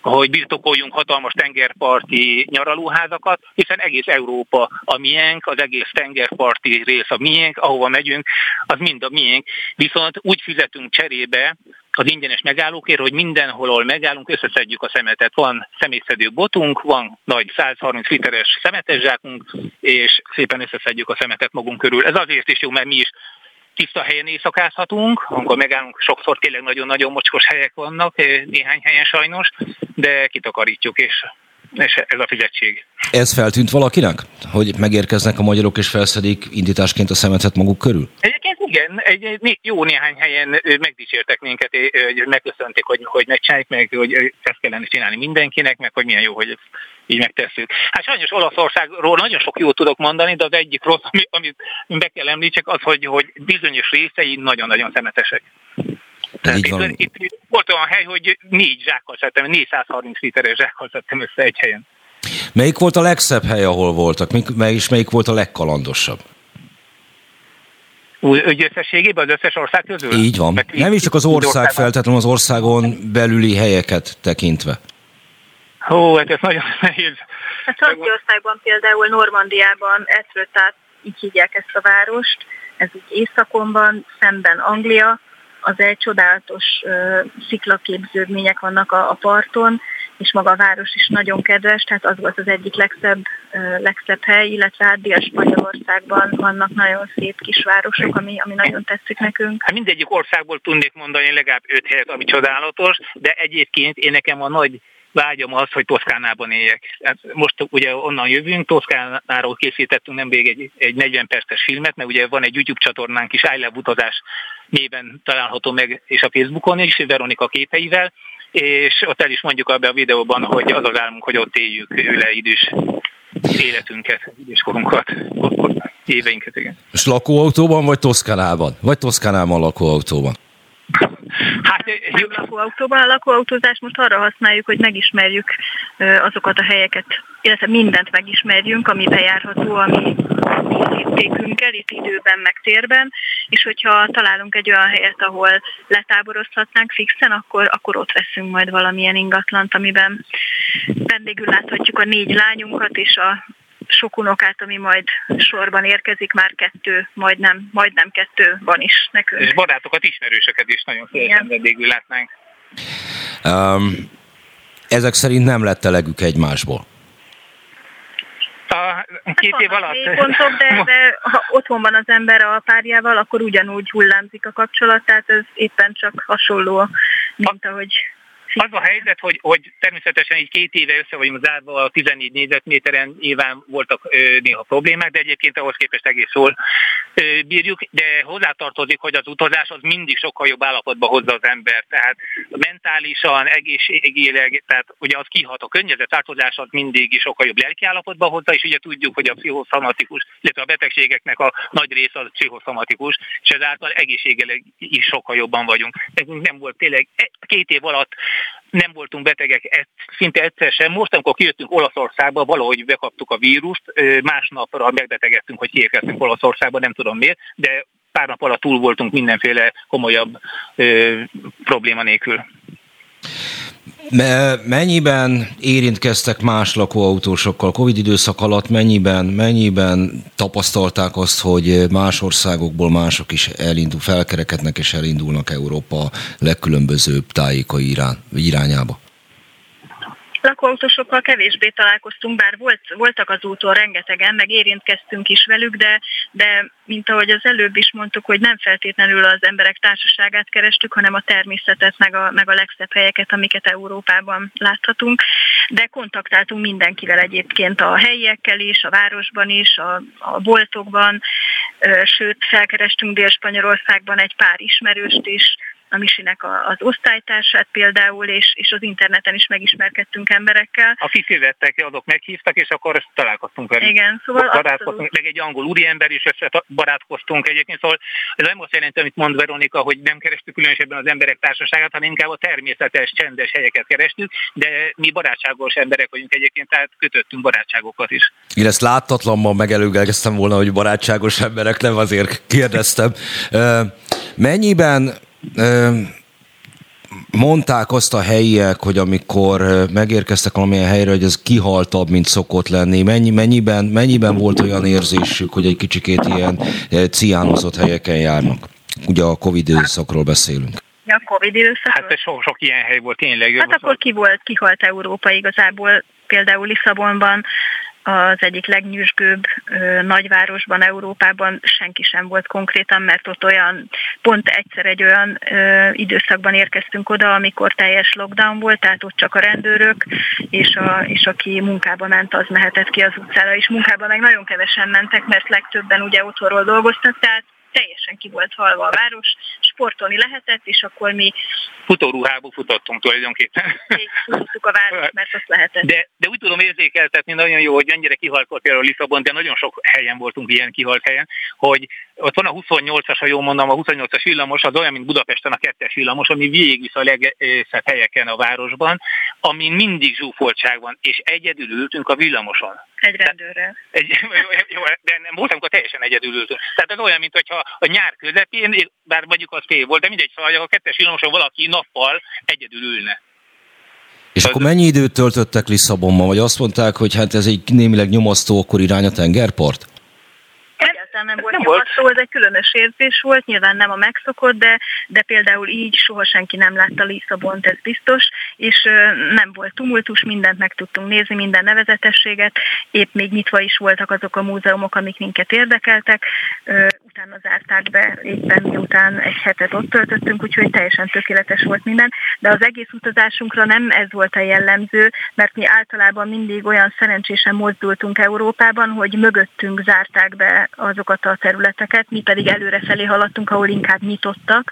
hogy birtokoljunk hatalmas tengerparti nyaralóházakat, hiszen egész Európa a miénk, az egész tengerparti rész a miénk, ahova megyünk, az mind a miénk. Viszont úgy fizetünk cserébe az ingyenes megállókért, hogy mindenhol, ahol megállunk, összeszedjük a szemetet. Van személyszedő botunk, van nagy 130 literes szemetes zsákunk, és szépen összeszedjük a szemetet magunk körül. Ez azért is jó, mert mi is tiszta helyen éjszakázhatunk, amikor megállunk, sokszor tényleg nagyon-nagyon mocskos helyek vannak, eh, néhány helyen sajnos, de kitakarítjuk, és, és ez a fizetség. Ez feltűnt valakinek, hogy megérkeznek a magyarok és felszedik indításként a szemetet maguk körül? Egyébként igen, egy, egy jó néhány helyen megdicsértek minket, hogy megköszönték, hogy, hogy megcsináljuk meg, hogy ezt kellene csinálni mindenkinek, meg hogy milyen jó, hogy így megtesszük. Hát sajnos Olaszországról nagyon sok jót tudok mondani, de az egyik rossz, amit be kell említsek, az, hogy, hogy bizonyos részei nagyon-nagyon szemetesek. Tehát itt, itt, itt, volt olyan hely, hogy négy zsákkal szedtem, 430 literes zsákkal szedtem össze egy helyen. Melyik volt a legszebb hely, ahol voltak? Melyik, és melyik volt a legkalandosabb? Úgy összességében az összes ország közül? Így van. Mert Nem is csak az ország feltétlenül az országon belüli helyeket tekintve. Ó, hát ez nagyon <laughs> nehéz. Hát Franciaországban például Normandiában Etretat, így hívják ezt a várost, ez így északon van, szemben Anglia, az egy csodálatos uh, sziklaképződmények vannak a, a parton, és maga a város is nagyon kedves, tehát az volt az egyik legszebb, legszebb hely, illetve hát Dél-Spanyolországban vannak nagyon szép kisvárosok, ami, ami nagyon tetszik nekünk. Hát mindegyik országból tudnék mondani legalább öt helyet, ami csodálatos, de egyébként én nekem a nagy vágyam az, hogy Toszkánában éljek. Hát most ugye onnan jövünk, Toszkánáról készítettünk nemrég egy, egy 40 perces filmet, mert ugye van egy YouTube csatornánk is, I Love Utazás néven található meg, és a Facebookon is, Veronika képeivel, és ott el is mondjuk abban a videóban, hogy az az álmunk, hogy ott éljük le idős életünket, időskorunkat, éveinket, igen. És lakóautóban, vagy Toszkánában? Vagy Toszkánában lakóautóban? Hát, nem lakóautóban. A lakóautózást most arra használjuk, hogy megismerjük azokat a helyeket, illetve mindent megismerjünk, ami bejárható, ami értékünkkel, itt időben, meg térben, és hogyha találunk egy olyan helyet, ahol letáborozhatnánk fixen, akkor, akkor ott veszünk majd valamilyen ingatlant, amiben vendégül láthatjuk a négy lányunkat és a sok unokát, ami majd sorban érkezik, már kettő, majdnem, majdnem kettő van is nekünk. És barátokat, ismerősöket is nagyon szépen vendégül látnánk. Um, ezek szerint nem lett elegük egymásból a két év alatt. Pontok, de, de ha otthon van az ember a párjával, akkor ugyanúgy hullámzik a kapcsolat, tehát ez éppen csak hasonló, mint ahogy az a helyzet, hogy, hogy természetesen így két éve össze vagyunk zárva a 14 négyzetméteren, nyilván voltak ö, néha problémák, de egyébként ahhoz képest egész jól ö, bírjuk, de hozzátartozik, hogy az utazás az mindig sokkal jobb állapotba hozza az ember, tehát mentálisan, egészségileg, tehát ugye az kihat a környezetváltozás az mindig is sokkal jobb lelki állapotba hozza, és ugye tudjuk, hogy a pszichoszomatikus, illetve a betegségeknek a nagy része az pszichoszomatikus, és ezáltal egészségileg is sokkal jobban vagyunk. Nekünk nem volt tényleg e, két év alatt nem voltunk betegek szinte egyszer sem. Most, amikor kijöttünk Olaszországba, valahogy bekaptuk a vírust, másnapra megbetegedtünk, hogy kiérkeztünk Olaszországba, nem tudom miért, de pár nap alatt túl voltunk mindenféle komolyabb ö, probléma nélkül. Mennyiben érintkeztek más lakóautósokkal Covid időszak alatt, mennyiben, mennyiben tapasztalták azt, hogy más országokból mások is elindul, felkerekednek és elindulnak Európa legkülönbözőbb tájékai irány, irányába? Lakóautósokkal kevésbé találkoztunk, bár volt, voltak az úton rengetegen, meg érintkeztünk is velük, de, de mint ahogy az előbb is mondtuk, hogy nem feltétlenül az emberek társaságát kerestük, hanem a természetet, meg a, meg a legszebb helyeket, amiket Európában láthatunk. De kontaktáltunk mindenkivel egyébként a helyiekkel is, a városban is, a, a boltokban, sőt felkerestünk Dél-Spanyolországban egy pár ismerőst is, a Misinek az osztálytársát például, és, és az interneten is megismerkedtünk emberekkel. A kifizettek, azok meghívtak, és akkor találkoztunk velük. Igen, szóval barátkoztunk, meg egy angol úriember is barátkoztunk egyébként, szóval ez nem azt jelenti, amit mond Veronika, hogy nem kerestük különösebben az emberek társaságát, hanem inkább a természetes, csendes helyeket kerestük, de mi barátságos emberek vagyunk egyébként, tehát kötöttünk barátságokat is. Én ezt láttatlanban megelőgelkeztem volna, hogy barátságos emberek, nem azért kérdeztem. Mennyiben mondták azt a helyiek, hogy amikor megérkeztek valamilyen helyre, hogy ez kihaltabb, mint szokott lenni. Mennyi, mennyiben, mennyiben volt olyan érzésük, hogy egy kicsikét ilyen ciánozott helyeken járnak? Ugye a Covid időszakról beszélünk. A Covid időszakról? Hát sok, sok ilyen hely volt tényleg. Hát akkor ki volt, kihalt Európa igazából, például Lisszabonban az egyik legnyűsgőbb nagyvárosban, Európában senki sem volt konkrétan, mert ott olyan, pont egyszer egy olyan ö, időszakban érkeztünk oda, amikor teljes lockdown volt, tehát ott csak a rendőrök, és, a, és aki munkába ment, az mehetett ki az utcára, és munkába meg nagyon kevesen mentek, mert legtöbben ugye otthonról dolgoztak, tehát teljesen ki volt halva a város, sportolni lehetett, és akkor mi futóruhába futottunk tulajdonképpen. futottuk a város, mert azt lehetett. De, de úgy tudom érzékeltetni nagyon jó, hogy ennyire kihaltott például Lisszabon, de nagyon sok helyen voltunk ilyen kihalt helyen, hogy ott van a 28-as, ha jól mondom, a 28-as villamos, az olyan, mint Budapesten a kettes villamos, ami végigvisz a legszebb helyeken a városban, amin mindig zsúfoltság van, és egyedül ültünk a villamoson. Egy rendőrrel. Egy, <laughs> jó, de nem voltam, amikor teljesen egyedül ültünk. Tehát ez olyan, mint hogyha a nyár közepén, bár mondjuk az fél volt, de mindegy, szóval a kettes villamoson valaki nappal egyedül ülne. És akkor mennyi időt töltöttek Lisszabonban? Vagy azt mondták, hogy hát ez egy némileg nyomasztó, akkor irány a tengerpart? Egyáltalán nem volt nem volt. ez egy különös érzés volt, nyilván nem a megszokott, de, de például így soha senki nem látta Lisszabont, ez biztos, és nem volt tumultus, mindent meg tudtunk nézni, minden nevezetességet, épp még nyitva is voltak azok a múzeumok, amik minket érdekeltek, utána zárták be éppen miután egy hetet ott töltöttünk, úgyhogy teljesen tökéletes volt minden, de az egész utazásunkra nem ez volt a jellemző, mert mi általában mindig olyan szerencsésen mozdultunk Európában, hogy mögöttünk zárták be azokat a területeket, mi pedig előrefelé haladtunk, ahol inkább nyitottak,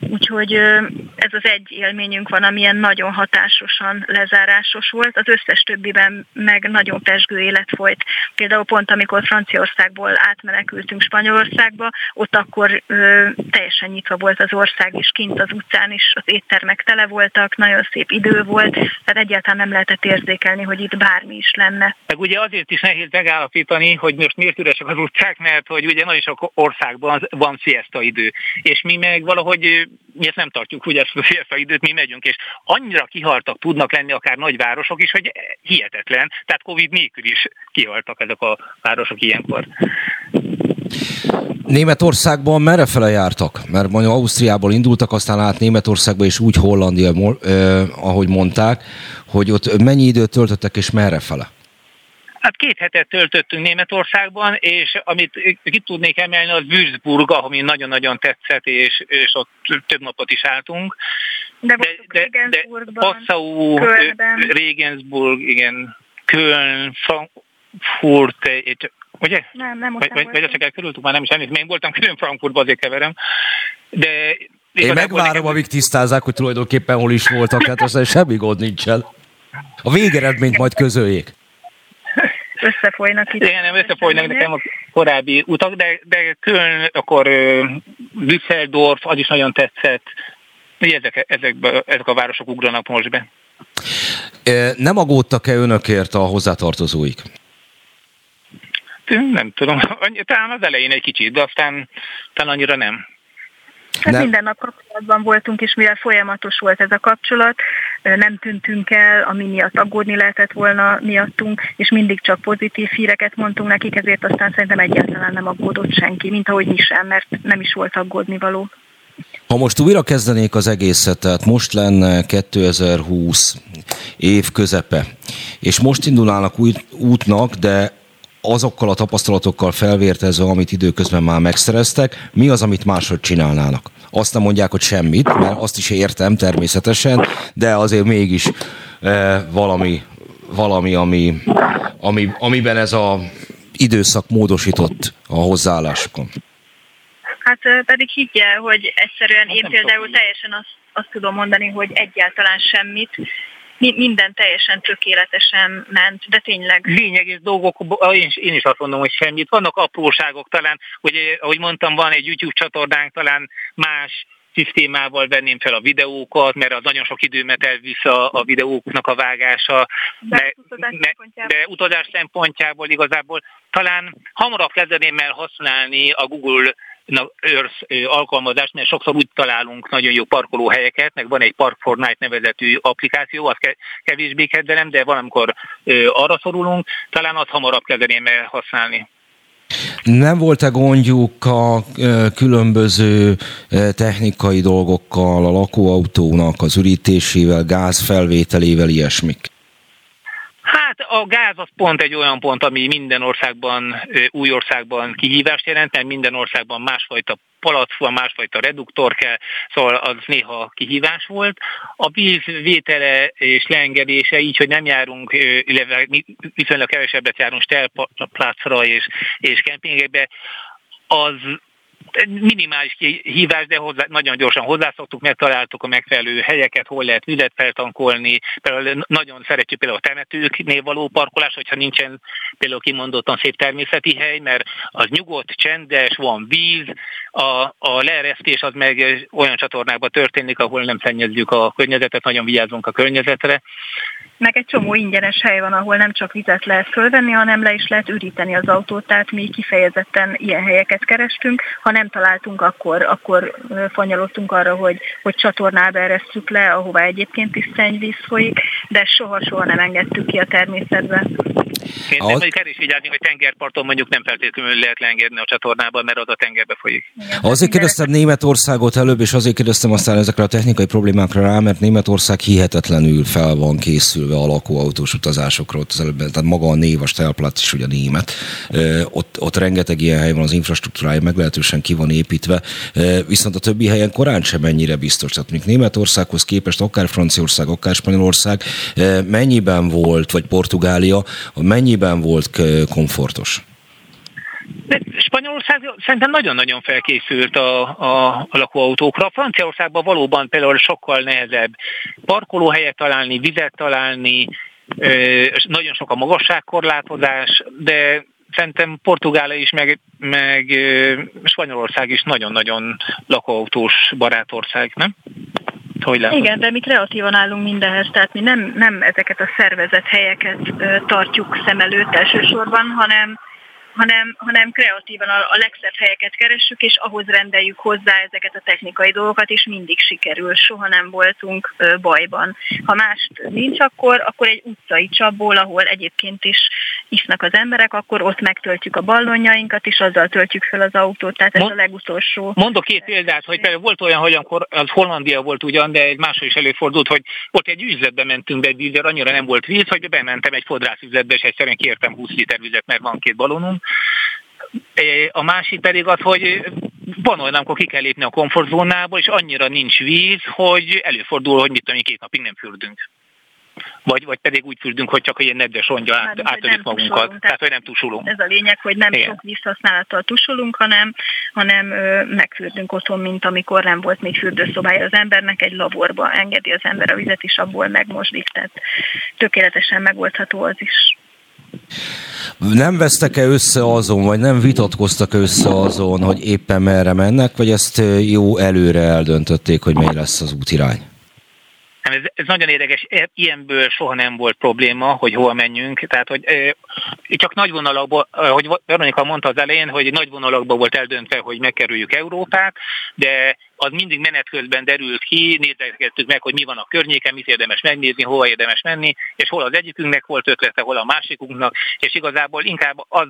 úgyhogy ez az egy élményünk van, amilyen nagyon hatásosan lezárásos volt, az összes többiben meg nagyon pesgő élet folyt. Például pont amikor Franciaországból átmenekültünk Spanyolország, országba, ott akkor ö, teljesen nyitva volt az ország, és kint az utcán is az éttermek tele voltak, nagyon szép idő volt, tehát egyáltalán nem lehetett érzékelni, hogy itt bármi is lenne. Meg ugye azért is nehéz megállapítani, hogy most miért üresek az utcák, mert hogy ugye nagyon sok országban van siesta idő, és mi meg valahogy mi ezt nem tartjuk, ugye ezt a siesta időt mi megyünk, és annyira kihaltak tudnak lenni akár nagyvárosok is, hogy hihetetlen, tehát Covid nélkül is kihaltak ezek a városok ilyenkor. Németországban merre fele jártak? Mert mondjuk Ausztriából indultak, aztán át Németországba és úgy Hollandia, eh, ahogy mondták, hogy ott mennyi időt töltöttek és merre fele? Hát két hetet töltöttünk Németországban, és amit ki tudnék emelni, az Würzburg, ami nagyon-nagyon tetszett, és, és ott több napot is álltunk. De, de, de, de Passau, Regensburg, igen, Köln, Frankfurt, Ugye? Nem, nem vagy, vagy, vagy csak elkerültük, már nem is elnézést. Én voltam külön Frankfurtba, azért keverem. De én megvárom, nekem... amíg tisztázzák, hogy tulajdonképpen hol is voltak, hát aztán semmi gond nincsen. A végeredményt majd közöljék. Összefolynak itt. Igen, nem összefolynak nekem a korábbi utak, de, de külön akkor Düsseldorf, az is nagyon tetszett. Ezek, ezek, ezek a városok ugranak most be. Nem aggódtak-e önökért a hozzátartozóik? nem tudom, talán az elején egy kicsit, de aztán talán annyira nem. Hát nem. minden nap kapcsolatban voltunk, és mivel folyamatos volt ez a kapcsolat, nem tűntünk el, ami miatt aggódni lehetett volna miattunk, és mindig csak pozitív híreket mondtunk nekik, ezért aztán szerintem egyáltalán nem aggódott senki, mint ahogy mi sem, mert nem is volt aggódni való. Ha most újra kezdenék az egészet, tehát most lenne 2020 év közepe, és most indulnának új útnak, de azokkal a tapasztalatokkal felvértezve, amit időközben már megszereztek, mi az, amit máshogy csinálnának? Azt nem mondják, hogy semmit, mert azt is értem természetesen, de azért mégis e, valami, valami ami, ami, amiben ez a időszak módosított a hozzáállásokon. Hát pedig higgye, hogy egyszerűen én például teljesen azt, azt tudom mondani, hogy egyáltalán semmit, minden teljesen tökéletesen ment, de tényleg. Lényeges dolgok, én, én is azt mondom, hogy semmit. Vannak apróságok talán, hogy ahogy mondtam, van egy YouTube csatornánk, talán más szisztémával venném fel a videókat, mert az nagyon sok időmet elvisz a, a videóknak a vágása, de, de, de utazás szempontjából igazából talán hamarabb kezdeném el használni a Google Earth alkalmazást, mert sokszor úgy találunk nagyon jó parkolóhelyeket, meg van egy Park Fortnite nevezetű applikáció, azt kevésbé kedvelem, de valamikor arra szorulunk, talán azt hamarabb kezdeném el használni. Nem volt-e gondjuk a különböző technikai dolgokkal, a lakóautónak, az ürítésével, gázfelvételével, ilyesmik? Hát a gáz az pont egy olyan pont, ami minden országban, új országban kihívást jelent, mert minden országban másfajta palack van, másfajta reduktor kell, szóval az néha kihívás volt. A víz vétele és leengedése így, hogy nem járunk, illetve viszonylag kevesebbet járunk stelplácra és, és kempingekbe, az minimális hívás, de hozzá, nagyon gyorsan hozzászoktuk, megtaláltuk a megfelelő helyeket, hol lehet vizet feltankolni. Például nagyon szeretjük például a temetőknél való parkolás, hogyha nincsen például kimondottan szép természeti hely, mert az nyugodt, csendes, van víz, a, a leeresztés az meg olyan csatornákban történik, ahol nem szennyezzük a környezetet, nagyon vigyázunk a környezetre meg egy csomó ingyenes hely van, ahol nem csak vizet lehet fölvenni, hanem le is lehet üríteni az autót, tehát mi kifejezetten ilyen helyeket kerestünk. Ha nem találtunk, akkor, akkor fanyalottunk arra, hogy, hogy csatornába eresztjük le, ahová egyébként is szennyvíz folyik, de soha-soha nem engedtük ki a természetbe. Én az... mondjuk el is vigyázni, hogy tengerparton mondjuk nem feltétlenül lehet leengedni a csatornában, mert az a tengerbe folyik. Igen, azért kérdeztem Németországot előbb, és azért kérdeztem aztán ezekre a technikai problémákra rá, mert Németország hihetetlenül fel van készülve a lakóautós utazásokról, ott az előbb, tehát maga a név, a is ugye német. Ott, ott rengeteg ilyen hely van, az infrastruktúrája meglehetősen ki van építve, viszont a többi helyen korán sem ennyire biztos. Tehát még Németországhoz képest, akár Franciaország, akár Spanyolország mennyiben volt, vagy Portugália, mennyiben volt komfortos? De Spanyolország szerintem nagyon-nagyon felkészült a, a, a lakóautókra. Franciaországban valóban például sokkal nehezebb parkolóhelyet találni, vizet találni, nagyon sok a magasságkorlátozás, de szerintem Portugália is, meg, meg Spanyolország is nagyon-nagyon lakóautós barátország, nem? Hogy Igen, de mi kreatívan állunk mindenhez, tehát mi nem, nem ezeket a szervezett helyeket tartjuk szem előtt elsősorban, hanem hanem, hanem kreatívan a, a legszebb helyeket keressük, és ahhoz rendeljük hozzá ezeket a technikai dolgokat, és mindig sikerül. Soha nem voltunk ö, bajban. Ha mást nincs, akkor, akkor egy utcai csapból, ahol egyébként is isznak az emberek, akkor ott megtöltjük a ballonjainkat, és azzal töltjük fel az autót. Tehát ez Mond, a legutolsó. Mondok két példát, hogy például volt olyan, hogy amikor az Hollandia volt ugyan, de egy máshol is előfordult, hogy ott egy üzletbe mentünk be egy vízzel, annyira nem volt víz, hogy bementem egy fodrászüzletbe, és egyszerűen kértem 20 liter vizet, mert van két balonunk, a másik pedig az, hogy van olyan, amikor ki kell lépni a komfortzónából, és annyira nincs víz, hogy előfordul, hogy mit tudom, két napig nem fürdünk. Vagy, vagy pedig úgy fürdünk, hogy csak ilyen nedves rongyal át, átölünk magunkat. Tehát, tehát, hogy nem tusolunk. Ez a lényeg, hogy nem Igen. sok vízhasználattal tusolunk, hanem, hanem ö, megfürdünk otthon, mint amikor nem volt még fürdőszobája az embernek, egy laborba engedi az ember a vizet, és abból megmosdik. Tehát tökéletesen megoldható az is. Nem vesztek-e össze azon, vagy nem vitatkoztak össze azon, hogy éppen merre mennek, vagy ezt jó előre eldöntötték, hogy mely lesz az útirány? Ez, ez nagyon érdekes, e, ilyenből soha nem volt probléma, hogy hol menjünk, tehát hogy csak nagy vonalakban, hogy Veronika mondta az elején, hogy nagy vonalakban volt eldöntve, hogy megkerüljük Európát, de az mindig menet közben derült ki, nézegettük meg, hogy mi van a környéken, mit érdemes megnézni, hova érdemes menni, és hol az egyikünknek volt ötlete, hol a másikunknak, és igazából inkább az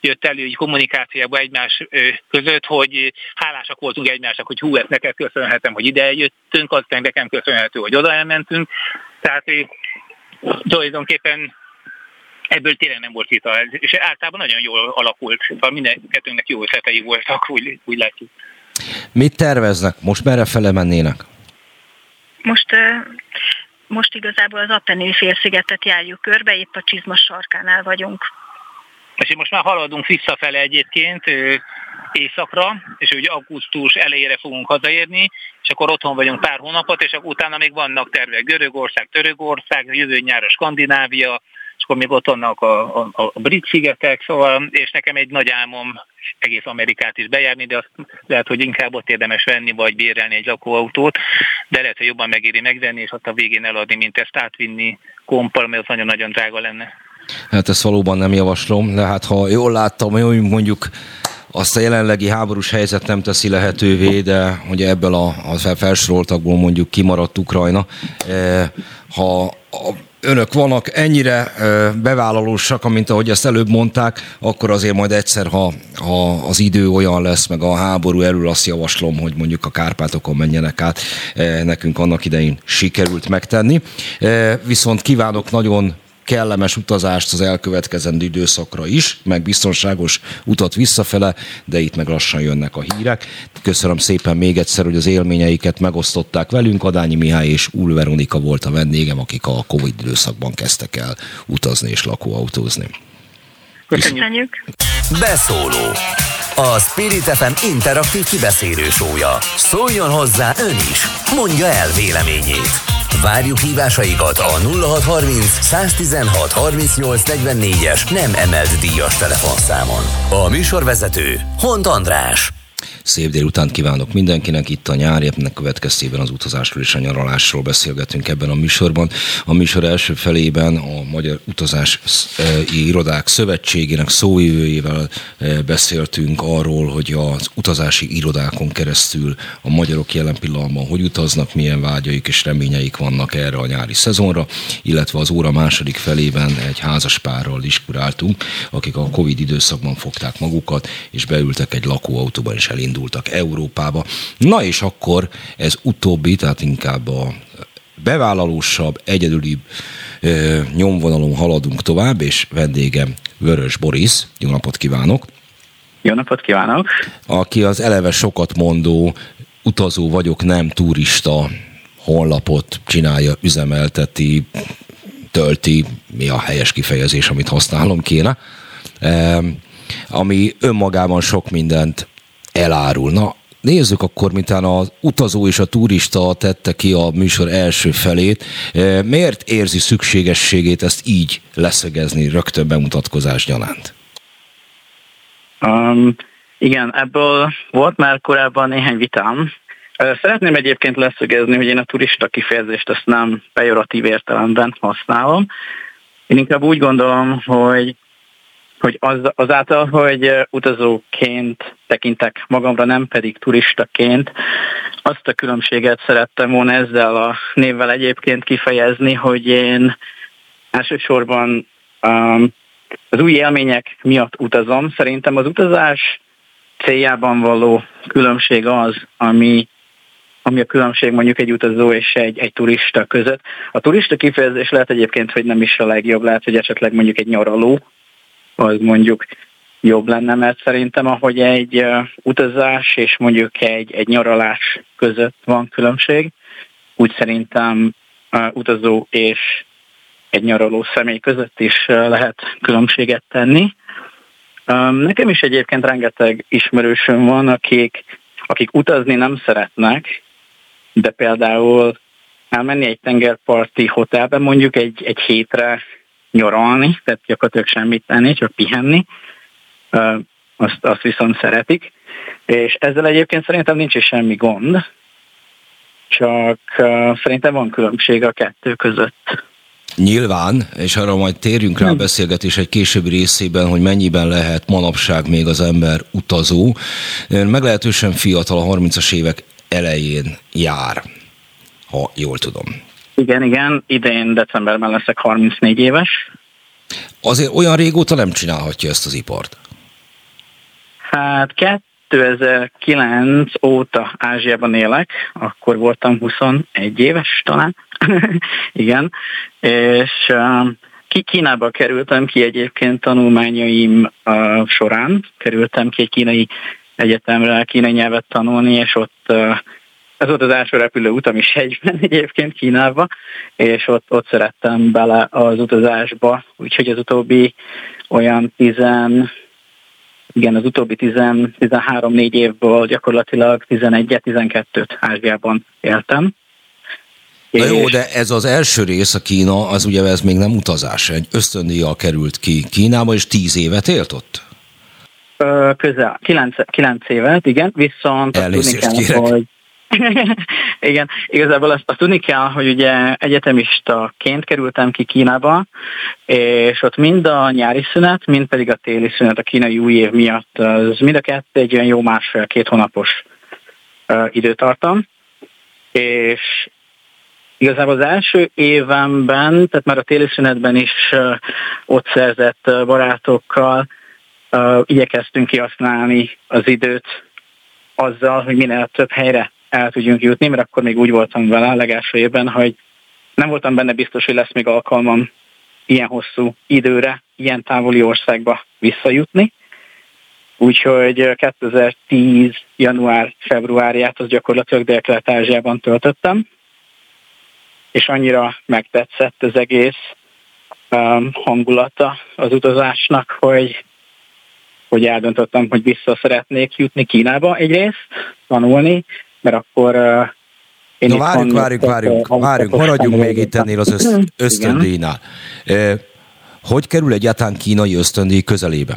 jött elő így kommunikációban egymás között, hogy hálásak voltunk egymásnak, hogy hú, ezt neked köszönhetem, hogy ide jöttünk, aztán nekem köszönhető, hogy oda elmentünk. Tehát tulajdonképpen ebből tényleg nem volt vita, és általában nagyon jól alakult, szóval mindenkettőnknek jó ötletei voltak, úgy, úgy látjuk. Mit terveznek? Most merre fele mennének? Most most igazából az Appenini félszigetet járjuk körbe, épp a csizma sarkánál vagyunk. És most már haladunk visszafele egyébként éjszakra, és ugye augusztus elejére fogunk hazaérni, és akkor otthon vagyunk pár hónapot, és akkor utána még vannak tervek Görögország, Törökország, jövő nyára Skandináv,a és akkor még ott vannak a, a, a brit szigetek, szóval, és nekem egy nagy álmom egész Amerikát is bejárni, de azt lehet, hogy inkább ott érdemes venni, vagy bérelni egy lakóautót, de lehet, hogy jobban megéri megvenni, és ott a végén eladni, mint ezt átvinni kompal, mert az nagyon-nagyon drága lenne. Hát ezt valóban nem javaslom, de hát ha jól láttam, hogy mondjuk azt a jelenlegi háborús helyzet nem teszi lehetővé, de ugye ebből a, a felsoroltakból mondjuk kimaradt Ukrajna. E, ha önök vannak ennyire bevállalósak, mint ahogy ezt előbb mondták, akkor azért majd egyszer, ha, ha az idő olyan lesz, meg a háború elől azt javaslom, hogy mondjuk a Kárpátokon menjenek át. Nekünk annak idején sikerült megtenni. Viszont kívánok nagyon kellemes utazást az elkövetkezendő időszakra is, meg biztonságos utat visszafele, de itt meg lassan jönnek a hírek. Köszönöm szépen még egyszer, hogy az élményeiket megosztották velünk. Adányi Mihály és Ul Veronika volt a vendégem, akik a Covid időszakban kezdtek el utazni és lakóautózni. Köszönjük. Beszóló. A Spirit FM interaktív kibeszélő sója. Szóljon hozzá ön is. Mondja el véleményét. Várjuk hívásaikat a 0630 116 38 44-es nem emelt díjas telefonszámon. A műsorvezető Hont András. Szép délután kívánok mindenkinek. Itt a nyár, ennek következtében az utazásról és a nyaralásról beszélgetünk ebben a műsorban. A műsor első felében a Magyar Utazás Irodák Szövetségének szóvivőjével beszéltünk arról, hogy az utazási irodákon keresztül a magyarok jelen pillanatban hogy utaznak, milyen vágyaik és reményeik vannak erre a nyári szezonra, illetve az óra második felében egy házaspárral diskuráltunk, akik a Covid időszakban fogták magukat, és beültek egy lakóautóban, és elindultak Európába. Na és akkor ez utóbbi, tehát inkább a bevállalósabb, egyedülibb ö, nyomvonalon haladunk tovább, és vendégem Vörös Boris. Jó napot kívánok! Jó napot kívánok! Aki az eleve sokat mondó utazó vagyok, nem turista honlapot csinálja, üzemelteti, tölti, mi a helyes kifejezés, amit használom kéne, ami önmagában sok mindent elárul. Na, nézzük akkor, mintán az utazó és a turista tette ki a műsor első felét. E, miért érzi szükségességét ezt így leszögezni rögtön bemutatkozás gyanánt? Um, igen, ebből volt már korábban néhány vitám. Szeretném egyébként leszögezni, hogy én a turista kifejezést ezt nem pejoratív értelemben használom. Én inkább úgy gondolom, hogy hogy az, azáltal, hogy utazóként tekintek magamra, nem pedig turistaként, azt a különbséget szerettem volna ezzel a névvel egyébként kifejezni, hogy én elsősorban um, az új élmények miatt utazom. Szerintem az utazás céljában való különbség az, ami, ami a különbség mondjuk egy utazó és egy, egy turista között. A turista kifejezés lehet egyébként, hogy nem is a legjobb, lehet, hogy esetleg mondjuk egy nyaraló, az mondjuk jobb lenne, mert szerintem ahogy egy utazás és mondjuk egy, egy nyaralás között van különbség, úgy szerintem utazó és egy nyaraló személy között is lehet különbséget tenni. Nekem is egyébként rengeteg ismerősöm van, akik, akik utazni nem szeretnek, de például elmenni egy tengerparti hotelbe mondjuk egy, egy hétre nyaralni, tehát gyakorlatilag semmit tenni, csak pihenni, azt, azt viszont szeretik. És ezzel egyébként szerintem nincs is semmi gond, csak szerintem van különbség a kettő között. Nyilván, és arra majd térjünk rá a hm. beszélgetés egy későbbi részében, hogy mennyiben lehet manapság még az ember utazó. Meglehetősen fiatal, a 30-as évek elején jár, ha jól tudom. Igen, igen, idén decemberben leszek 34 éves. Azért olyan régóta nem csinálhatja ezt az ipart. Hát 2009 óta Ázsiában élek, akkor voltam 21 éves talán, <laughs> igen, és ki Kínába kerültem ki egyébként tanulmányaim uh, során, kerültem ki egy kínai egyetemre kínai nyelvet tanulni, és ott uh, ez volt az első repülő utam is egyben <laughs> egyébként Kínába, és ott, ott szerettem bele az utazásba, úgyhogy az utóbbi olyan 10, igen, az utóbbi 13-4 évből gyakorlatilag 11-12-t Ázsiában éltem. Na jó, de ez az első rész, a Kína, az ugye ez még nem utazás, egy ösztöndíjjal került ki Kínába, és tíz évet élt ott? Ö, közel, kilenc, kilenc évet, igen, viszont Elnézést tudni kell, hogy <laughs> igen, igazából azt, azt tudni kell, hogy ugye egyetemistaként kerültem ki Kínába, és ott mind a nyári szünet, mind pedig a téli szünet a kínai új év miatt, az mind a kettő egy olyan jó másfél-két hónapos uh, időtartam, és Igazából az első évemben, tehát már a téli szünetben is uh, ott szerzett uh, barátokkal uh, igyekeztünk kihasználni az időt azzal, hogy minél több helyre el tudjunk jutni, mert akkor még úgy voltam vele a legelső évben, hogy nem voltam benne biztos, hogy lesz még alkalmam ilyen hosszú időre, ilyen távoli országba visszajutni. Úgyhogy 2010. január-februárját az gyakorlatilag Dél-Kelet-Ázsiában töltöttem, és annyira megtetszett az egész um, hangulata az utazásnak, hogy, hogy eldöntöttem, hogy vissza szeretnék jutni Kínába egyrészt, tanulni, mert akkor uh, én Na várjuk, várjuk, várjuk, várjuk, maradjunk még itt ennél az öszt, ösztöndíjnál. Hogy kerül egyáltalán kínai ösztöndíj közelébe?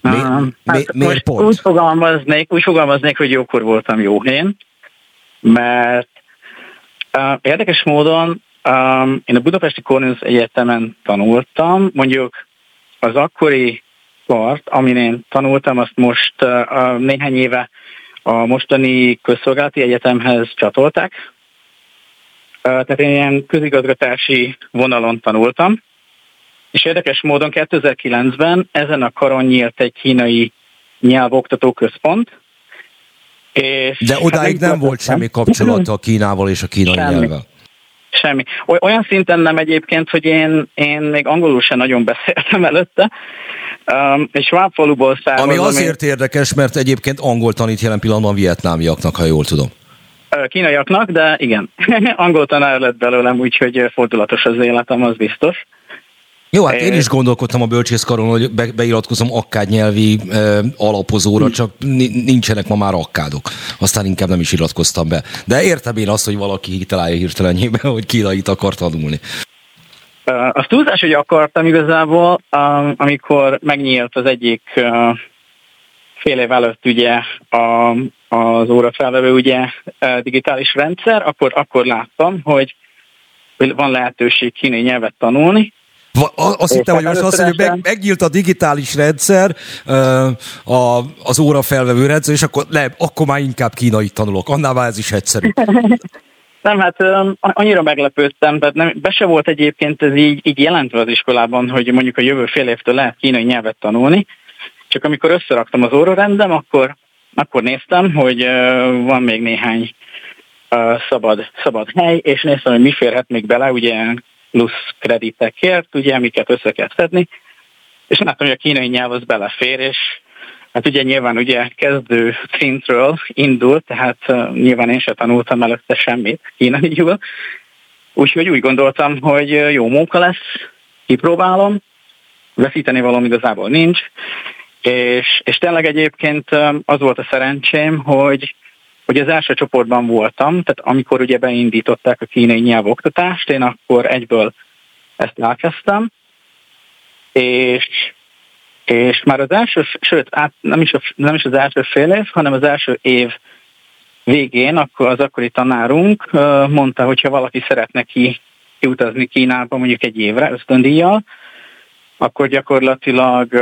Mi, um, mi, hát miért pont? Úgy fogalmaznék, úgy fogalmaznék, hogy jókor voltam jó én, mert uh, érdekes módon um, én a Budapesti Cornelius Egyetemen tanultam, mondjuk az akkori kart, amin én tanultam, azt most uh, néhány éve a mostani közszolgálati egyetemhez csatolták. Tehát én ilyen közigazgatási vonalon tanultam, és érdekes módon 2009-ben ezen a karon nyílt egy kínai nyelvoktató központ, és De odáig hát nem volt semmi kapcsolata a Kínával és a kínai semmi. nyelvvel. Semmi. Olyan szinten nem egyébként, hogy én, én még angolul sem nagyon beszéltem előtte, Um, egy svábfaluból származom. Ami azért én... érdekes, mert egyébként angol tanít jelen pillanatban vietnámiaknak, ha jól tudom. Kínaiaknak, de igen, <laughs> angol tanár lett belőlem, úgyhogy fordulatos az életem, az biztos. Jó, hát én is gondolkodtam a bölcsészkaron, hogy be, beiratkozom akkád nyelvi e, alapozóra, csak nincsenek ma már akkádok. Aztán inkább nem is iratkoztam be. De értem én azt, hogy valaki hitalálja hirtelenjében, hogy kínait akar tanulni. Az túlzás, hogy akartam igazából, amikor megnyílt az egyik fél év előtt ugye a, az órafelvevő ugye digitális rendszer, akkor, akkor láttam, hogy van lehetőség kínai nyelvet tanulni, azt hittem, hogy most azt mondja, hogy meg, megnyílt a digitális rendszer, a, az órafelvevő rendszer, és akkor nem, akkor már inkább kínai tanulok. Annál már ez is egyszerű. <laughs> Nem, hát annyira meglepődtem, tehát nem, be se volt egyébként ez így, így jelentve az iskolában, hogy mondjuk a jövő fél évtől lehet kínai nyelvet tanulni, csak amikor összeraktam az órarendem, akkor, akkor néztem, hogy van még néhány szabad, szabad hely, és néztem, hogy mi férhet még bele, ugye plusz kreditekért, ugye, amiket össze kell szedni, és láttam, hogy a kínai nyelv az belefér, és Hát ugye nyilván ugye kezdő szintről indult, tehát uh, nyilván én sem tanultam előtte semmit kínaiul, úgyhogy úgy gondoltam, hogy jó munka lesz, kipróbálom, veszíteni valami igazából nincs, és, és tényleg egyébként az volt a szerencsém, hogy, hogy az első csoportban voltam, tehát amikor ugye beindították a kínai nyelvoktatást, én akkor egyből ezt elkezdtem, és és már az első, sőt, át, nem, is a, nem is az első fél év, hanem az első év végén akkor az akkori tanárunk mondta, hogy ha valaki szeretne ki, kiutazni Kínába mondjuk egy évre ösztöndíjjal, akkor gyakorlatilag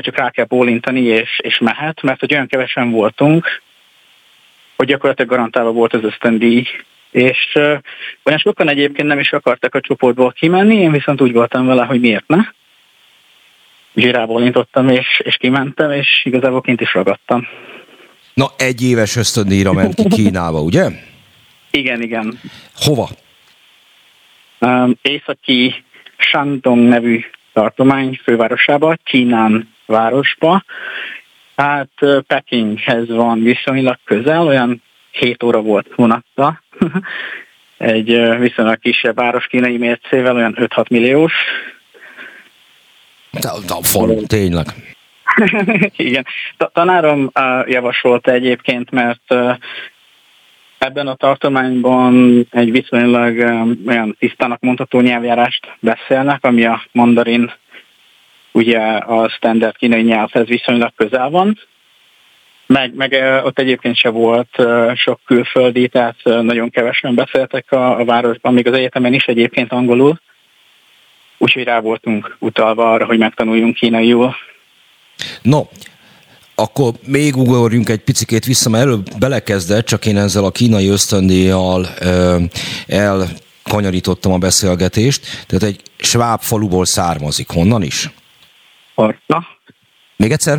csak rá kell bólintani, és, és mehet, mert hogy olyan kevesen voltunk, hogy gyakorlatilag garantálva volt az ösztöndíj, és uh, olyan sokan egyébként nem is akartak a csoportból kimenni, én viszont úgy voltam vele, hogy miért ne. zsirából és, és kimentem, és igazából kint is ragadtam. Na, egy éves ösztöndíjra ment ki Kínába, ugye? Igen, igen. Hova? Um, északi Shandong nevű tartomány fővárosába, Kínán városba. Hát Pekinghez van viszonylag közel, olyan 7 óra volt vonattal. <laughs> Egy viszonylag kisebb város kínai mércével, olyan 5-6 milliós. Falu, tényleg. <laughs> Igen. Tanárom javasolta egyébként, mert ebben a tartományban egy viszonylag olyan tisztának mondható nyelvjárást beszélnek, ami a mandarin ugye a standard kínai nyelvhez viszonylag közel van, meg, meg ott egyébként se volt sok külföldi, tehát nagyon kevesen beszéltek a, a városban, még az egyetemen is egyébként angolul, úgyhogy rá voltunk utalva arra, hogy megtanuljunk kínaiul. No, akkor még ugorjunk egy picikét vissza, mert előbb belekezdett, csak én ezzel a kínai ösztöndíjjal elkanyarítottam a beszélgetést. Tehát egy sváb faluból származik. Honnan is? Harta. Még egyszer?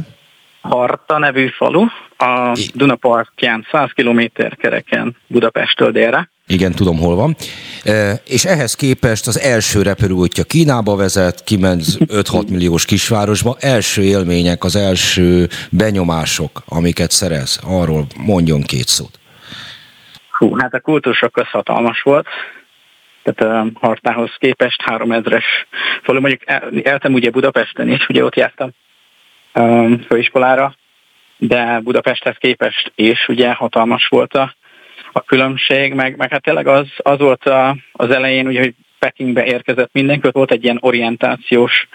Harta nevű falu, a Dunapartján 100 km kereken Budapesttől délre. Igen, tudom, hol van. E, és ehhez képest az első repülőútja Kínába vezet, kiment 5-6 milliós kisvárosba. Első élmények, az első benyomások, amiket szerez, arról mondjon két szót. Hú, hát a kultúrsok az hatalmas volt. Tehát a Hartához képest 3000-es falu. Mondjuk eltem ugye Budapesten is, ugye ott jártam főiskolára, de Budapesthez képest is ugye hatalmas volt a, a különbség, meg, meg hát tényleg az, az volt a, az elején, ugye, hogy Pekingbe érkezett mindenki, ott volt egy ilyen orientációs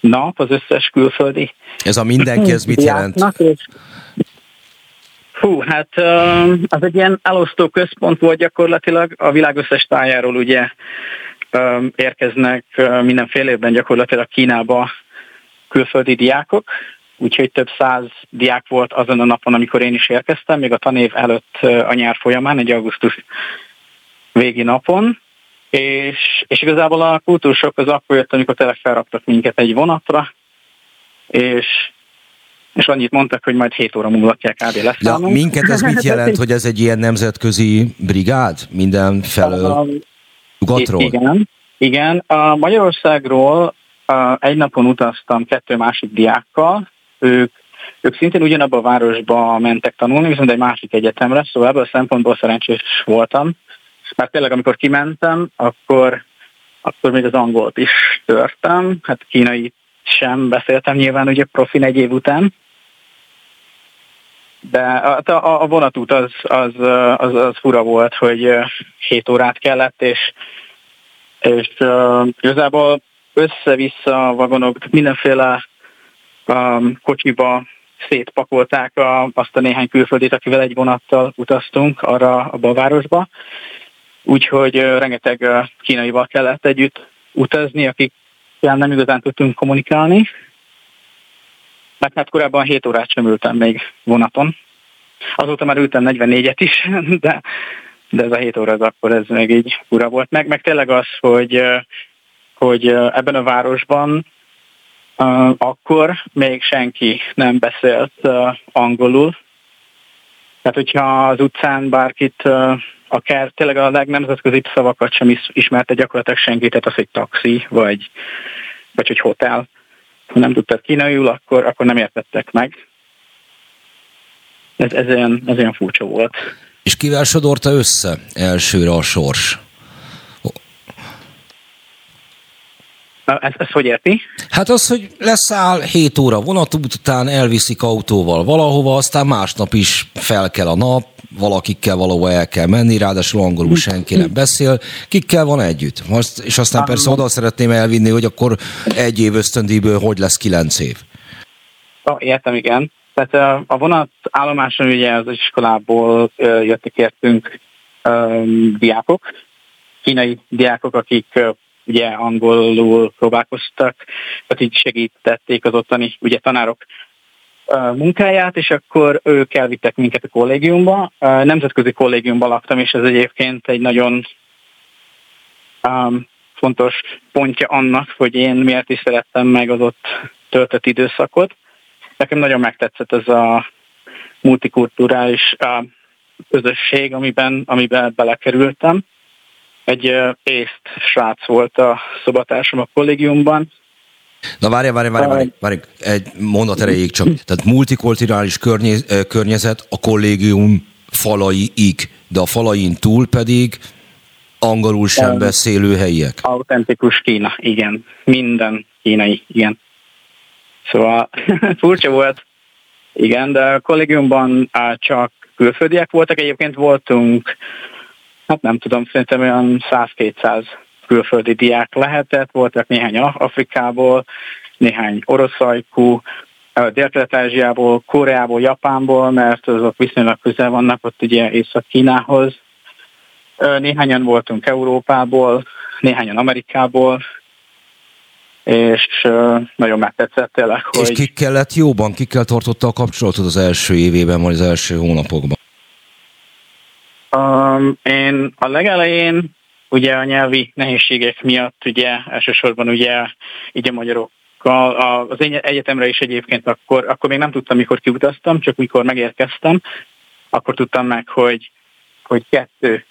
nap az összes külföldi. Ez a mindenki, ez mit jelent? Hú, hát az egy ilyen elosztó központ volt gyakorlatilag, a világ összes tájáról ugye érkeznek mindenféle évben gyakorlatilag Kínába külföldi diákok, úgyhogy több száz diák volt azon a napon, amikor én is érkeztem, még a tanév előtt a nyár folyamán, egy augusztus végi napon, és, és igazából a kultúrsok az akkor jött, amikor tényleg felraktak minket egy vonatra, és és annyit mondtak, hogy majd 7 óra kell kb. lesz. Ja, minket ez mit jelent, hogy ez egy ilyen nemzetközi brigád minden felől nyugatról? Igen, igen. A Magyarországról egy napon utaztam kettő másik diákkal, ők, ők szintén ugyanabban a városba mentek tanulni, viszont egy másik egyetemre, szóval ebből a szempontból szerencsés voltam. Mert tényleg, amikor kimentem, akkor, akkor még az angolt is törtem, hát kínai sem beszéltem nyilván ugye profin egy év után, de a, a, a vonatút az, az, az, az fura volt, hogy 7 órát kellett, és, és uh, igazából össze-vissza a vagonok, mindenféle um, kocsiba szétpakolták a, azt a néhány külföldit, akivel egy vonattal utaztunk arra a városba. Úgyhogy uh, rengeteg uh, kínaival kellett együtt utazni, akik nem igazán tudtunk kommunikálni. Mert hát korábban 7 órát sem ültem még vonaton. Azóta már ültem 44-et is, <laughs> de, de ez a 7 óra az akkor ez még így ura volt. Meg, meg tényleg az, hogy, hogy ebben a városban akkor még senki nem beszélt angolul. Tehát, hogyha az utcán bárkit, akár tényleg a legnemzetközi szavakat sem ismerte gyakorlatilag senki, tehát az, hogy taxi, vagy, vagy hogy hotel, ha nem tudtad kínaiul, akkor, akkor nem értettek meg. Ez, ez, olyan, ez olyan furcsa volt. És kivel sodorta össze elsőre a sors? Ezt, ezt hogy érti? Hát az, hogy leszáll 7 óra vonatút után, elviszik autóval valahova, aztán másnap is fel kell a nap, valakikkel valahova el kell menni, ráadásul angolul senki nem beszél, kikkel van együtt. Most, és aztán persze oda szeretném elvinni, hogy akkor egy év ösztöndíjből hogy lesz kilenc év. Oh, értem, igen. Tehát a vonat állomáson ugye az iskolából jöttek értünk diákok, kínai diákok, akik ugye angolul próbálkoztak, tehát így segítették az ottani ugye tanárok munkáját, és akkor ők elvittek minket a kollégiumba. Nemzetközi kollégiumban laktam, és ez egyébként egy nagyon um, fontos pontja annak, hogy én miért is szerettem meg az ott töltött időszakot. Nekem nagyon megtetszett ez a multikulturális közösség, amiben, amiben belekerültem. Egy észt srác volt a szobatársam a kollégiumban, Na várj, várj, várj, várj, várj, egy mondat erejéig csak. Tehát multikulturális környezet a kollégium falaiig, de a falain túl pedig angolul sem beszélő helyiek. Autentikus Kína, igen. Minden kínai, igen. Szóval <laughs> furcsa volt, igen, de a kollégiumban csak külföldiek voltak, egyébként voltunk, hát nem tudom, szerintem olyan 100-200 külföldi diák lehetett, voltak néhány Afrikából, néhány oroszajkú, Dél-Kelet-Ázsiából, Koreából, Japánból, mert azok viszonylag közel vannak ott ugye Észak-Kínához. Néhányan voltunk Európából, néhányan Amerikából, és nagyon megtetszett tényleg, hogy... És ki kellett jóban, kikkel tartotta a kapcsolatot az első évében, vagy az első hónapokban? Um, én a legelején ugye a nyelvi nehézségek miatt ugye elsősorban ugye így a magyarok az én egyetemre is egyébként akkor, akkor még nem tudtam, mikor kiutaztam, csak mikor megérkeztem, akkor tudtam meg, hogy, hogy kettő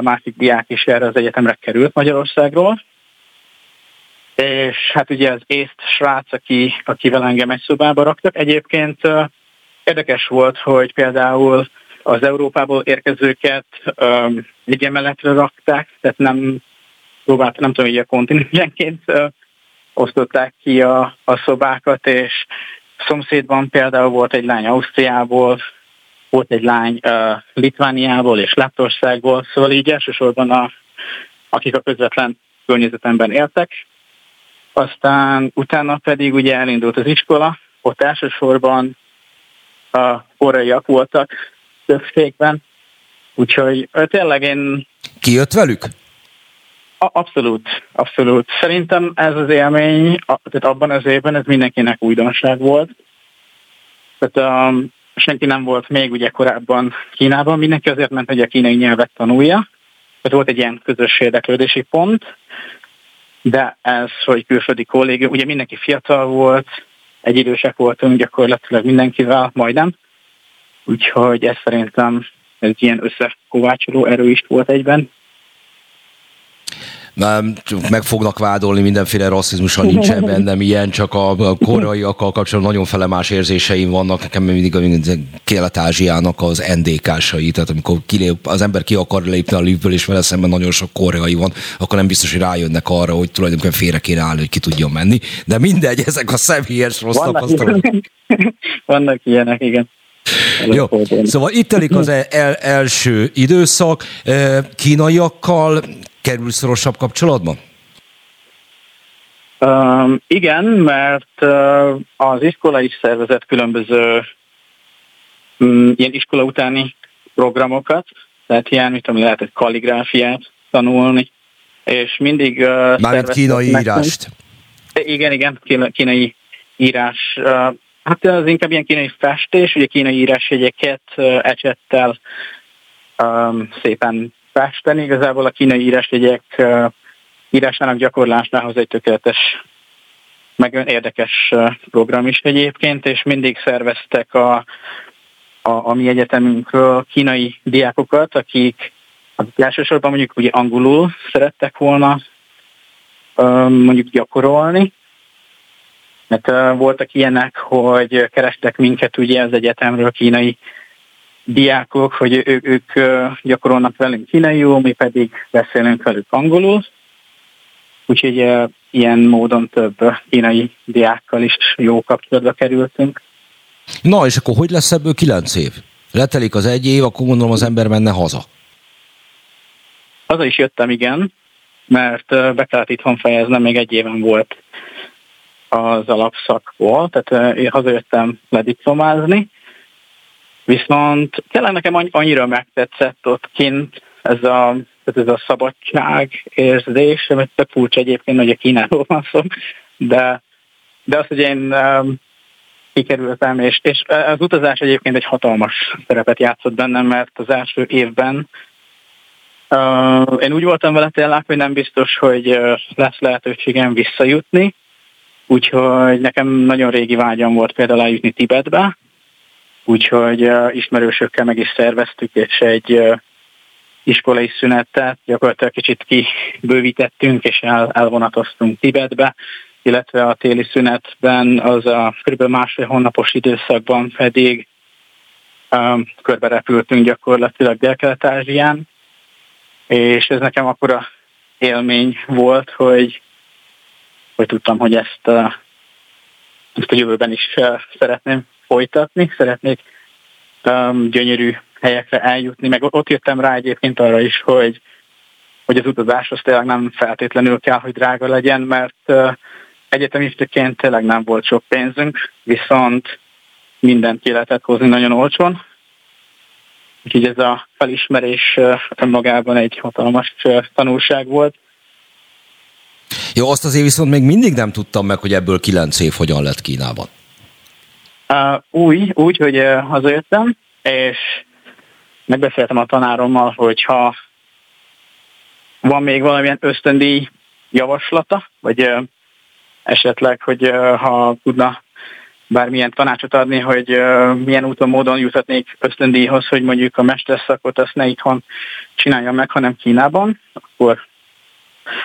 másik diák is erre az egyetemre került Magyarországról, és hát ugye az észt srác, aki, akivel engem egy szobába raktak. Egyébként érdekes volt, hogy például az Európából érkezőket um, egy emeletre rakták, tehát nem próbált, nem tudom, hogy a kontinensenként uh, osztották ki a, a szobákat, és szomszédban például volt egy lány Ausztriából, volt egy lány uh, Litvániából és Lettországból, szóval így elsősorban a, akik a közvetlen környezetemben éltek. Aztán utána pedig ugye elindult az iskola, ott elsősorban a koreaiak voltak, többségben. Úgyhogy tényleg én... Kijött velük? Abszolút, abszolút. Szerintem ez az élmény, tehát abban az évben ez mindenkinek újdonság volt. Tehát um, senki nem volt még ugye korábban Kínában, mindenki azért ment, hogy a kínai nyelvet tanulja. Tehát volt egy ilyen közös érdeklődési pont, de ez, hogy külföldi kollégium, ugye mindenki fiatal volt, egy idősek voltunk gyakorlatilag mindenkivel, majdnem, Úgyhogy ez szerintem ez ilyen összekovácsoló erő is volt egyben. Nem, meg fognak vádolni mindenféle rasszizmus, ha nincsen <laughs> bennem ilyen, csak a koreaiakkal kapcsolatban nagyon fele más érzéseim vannak. Nekem mindig a Kelet-Ázsiának az NDK-sai, tehát amikor kilép, az ember ki akar lépni a liftből, és vele szemben nagyon sok koreai van, akkor nem biztos, hogy rájönnek arra, hogy tulajdonképpen félre kéne állni, hogy ki tudjon menni. De mindegy, ezek a személyes rossz tapasztalatok. <laughs> Vannak ilyenek, igen. Jó, szóval itt telik az el, első időszak. Kínaiakkal kerül szorosabb kapcsolatban? Um, igen, mert uh, az iskola is szervezett különböző um, ilyen iskola utáni programokat, tehát ilyen, mit tudom, lehetett kalligráfiát tanulni, és mindig... Uh, Mármint kínai írást. Igen, igen, kínai írás. Uh, Hát az inkább ilyen kínai festés, ugye kínai írásjegyeket ecsettel um, szépen festeni. Igazából a kínai írásjegyek uh, írásának gyakorlásához egy tökéletes, meg érdekes program is egyébként, és mindig szerveztek a, a, a mi egyetemünkről kínai diákokat, akik, akik elsősorban mondjuk ugye angolul szerettek volna um, mondjuk gyakorolni, mert voltak ilyenek, hogy kerestek minket ugye az egyetemről kínai diákok, hogy ők, ők gyakorolnak velünk kínaiul, mi pedig beszélünk velük angolul. Úgyhogy ilyen módon több kínai diákkal is jó kapcsolatba kerültünk. Na, és akkor hogy lesz ebből kilenc év? Letelik az egy év, akkor gondolom az ember menne haza. Haza is jöttem, igen, mert be kellett itthon fejeznem, még egy éven volt az alapszakból, tehát én hazajöttem lediplomázni, viszont tényleg nekem annyira megtetszett ott kint ez a, ez a szabadság érzés, amit tök furcsa egyébként, hogy a Kínáról van szó, de, de az, hogy én kikerültem, és, és az utazás egyébként egy hatalmas szerepet játszott bennem, mert az első évben uh, én úgy voltam vele tényleg, hogy nem biztos, hogy lesz lehetőségem visszajutni, úgyhogy nekem nagyon régi vágyam volt például eljutni Tibetbe, úgyhogy ismerősökkel meg is szerveztük, és egy iskolai szünetet gyakorlatilag kicsit kibővítettünk, és el, elvonatoztunk Tibetbe, illetve a téli szünetben az a kb. másfél hónapos időszakban pedig um, körbe repültünk gyakorlatilag Dél-Kelet-Ázsián, és ez nekem akkora élmény volt, hogy, hogy tudtam, hogy ezt, uh, ezt a jövőben is uh, szeretném folytatni, szeretnék gyönyörű helyekre eljutni, meg ott jöttem rá egyébként arra is, hogy, hogy az utazás az tényleg nem feltétlenül kell, hogy drága legyen, mert uh, egyetemistaként tényleg nem volt sok pénzünk, viszont mindent ki lehetett hozni nagyon olcsón. Úgyhogy ez a felismerés önmagában egy hatalmas tanulság volt. Jó, azt azért viszont még mindig nem tudtam meg, hogy ebből kilenc év hogyan lett Kínában. Uh, úgy, úgy, hogy uh, hazajöttem, és megbeszéltem a tanárommal, hogyha van még valamilyen ösztöndíj javaslata, vagy uh, esetleg, hogy ha tudna bármilyen tanácsot adni, hogy milyen úton, módon juthatnék ösztöndíjhoz, hogy mondjuk a mesterszakot azt ne itthon csinálja meg, hanem Kínában, akkor,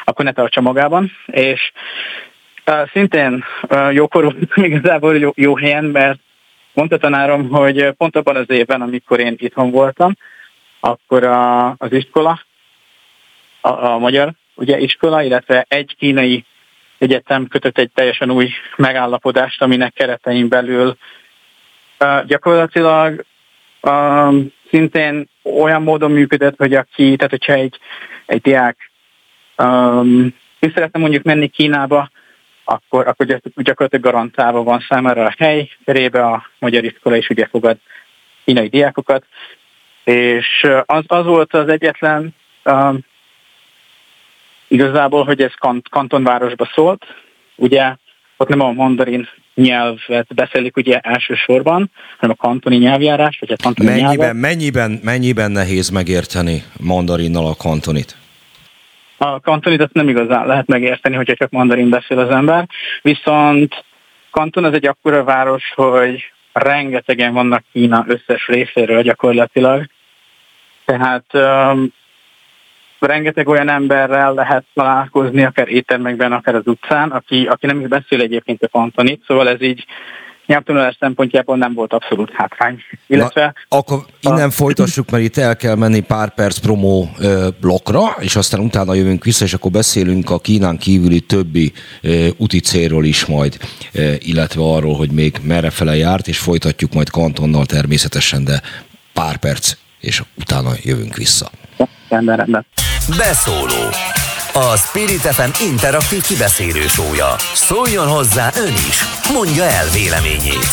akkor ne tartsa magában. És szintén jókor <laughs> igazából jó, jó helyen, mert mondta tanárom, hogy pont abban az évben, amikor én itthon voltam, akkor a, az iskola, a, a magyar ugye iskola, illetve egy kínai egyetem kötött egy teljesen új megállapodást, aminek keretein belül uh, gyakorlatilag uh, szintén olyan módon működött, hogy aki, tehát hogyha egy, egy diák um, ki szeretne mondjuk menni Kínába, akkor, akkor gyakorlatilag garantálva van számára a hely, cserébe a magyar iskola is ugye fogad kínai diákokat, és az, az volt az egyetlen um, igazából, hogy ez kant, kantonvárosba szólt, ugye ott nem a mandarin nyelvet beszélik ugye elsősorban, hanem a kantoni nyelvjárás, vagy a kantoni mennyiben, nyelvet. Mennyiben, mennyiben nehéz megérteni mandarinnal a kantonit? A kantonit azt nem igazán lehet megérteni, hogyha csak mandarin beszél az ember, viszont Kanton az egy akkora város, hogy rengetegen vannak Kína összes részéről gyakorlatilag, tehát um, rengeteg olyan emberrel lehet találkozni, akár éttermekben, akár az utcán, aki, aki nem is beszél egyébként a kantonit, szóval ez így nyelvtanulás szempontjából nem volt abszolút hátrány. Illetve Na, akkor innen a... folytassuk, mert itt el kell menni pár perc promó ö, blokkra, és aztán utána jövünk vissza, és akkor beszélünk a Kínán kívüli többi ö, úti célról is majd, ö, illetve arról, hogy még merre fele járt, és folytatjuk majd kantonnal természetesen, de pár perc, és utána jövünk vissza. Rendben, rendben. Beszóló. A Spirit FM interaktív kibeszélő sója. Szóljon hozzá ön is. Mondja el véleményét.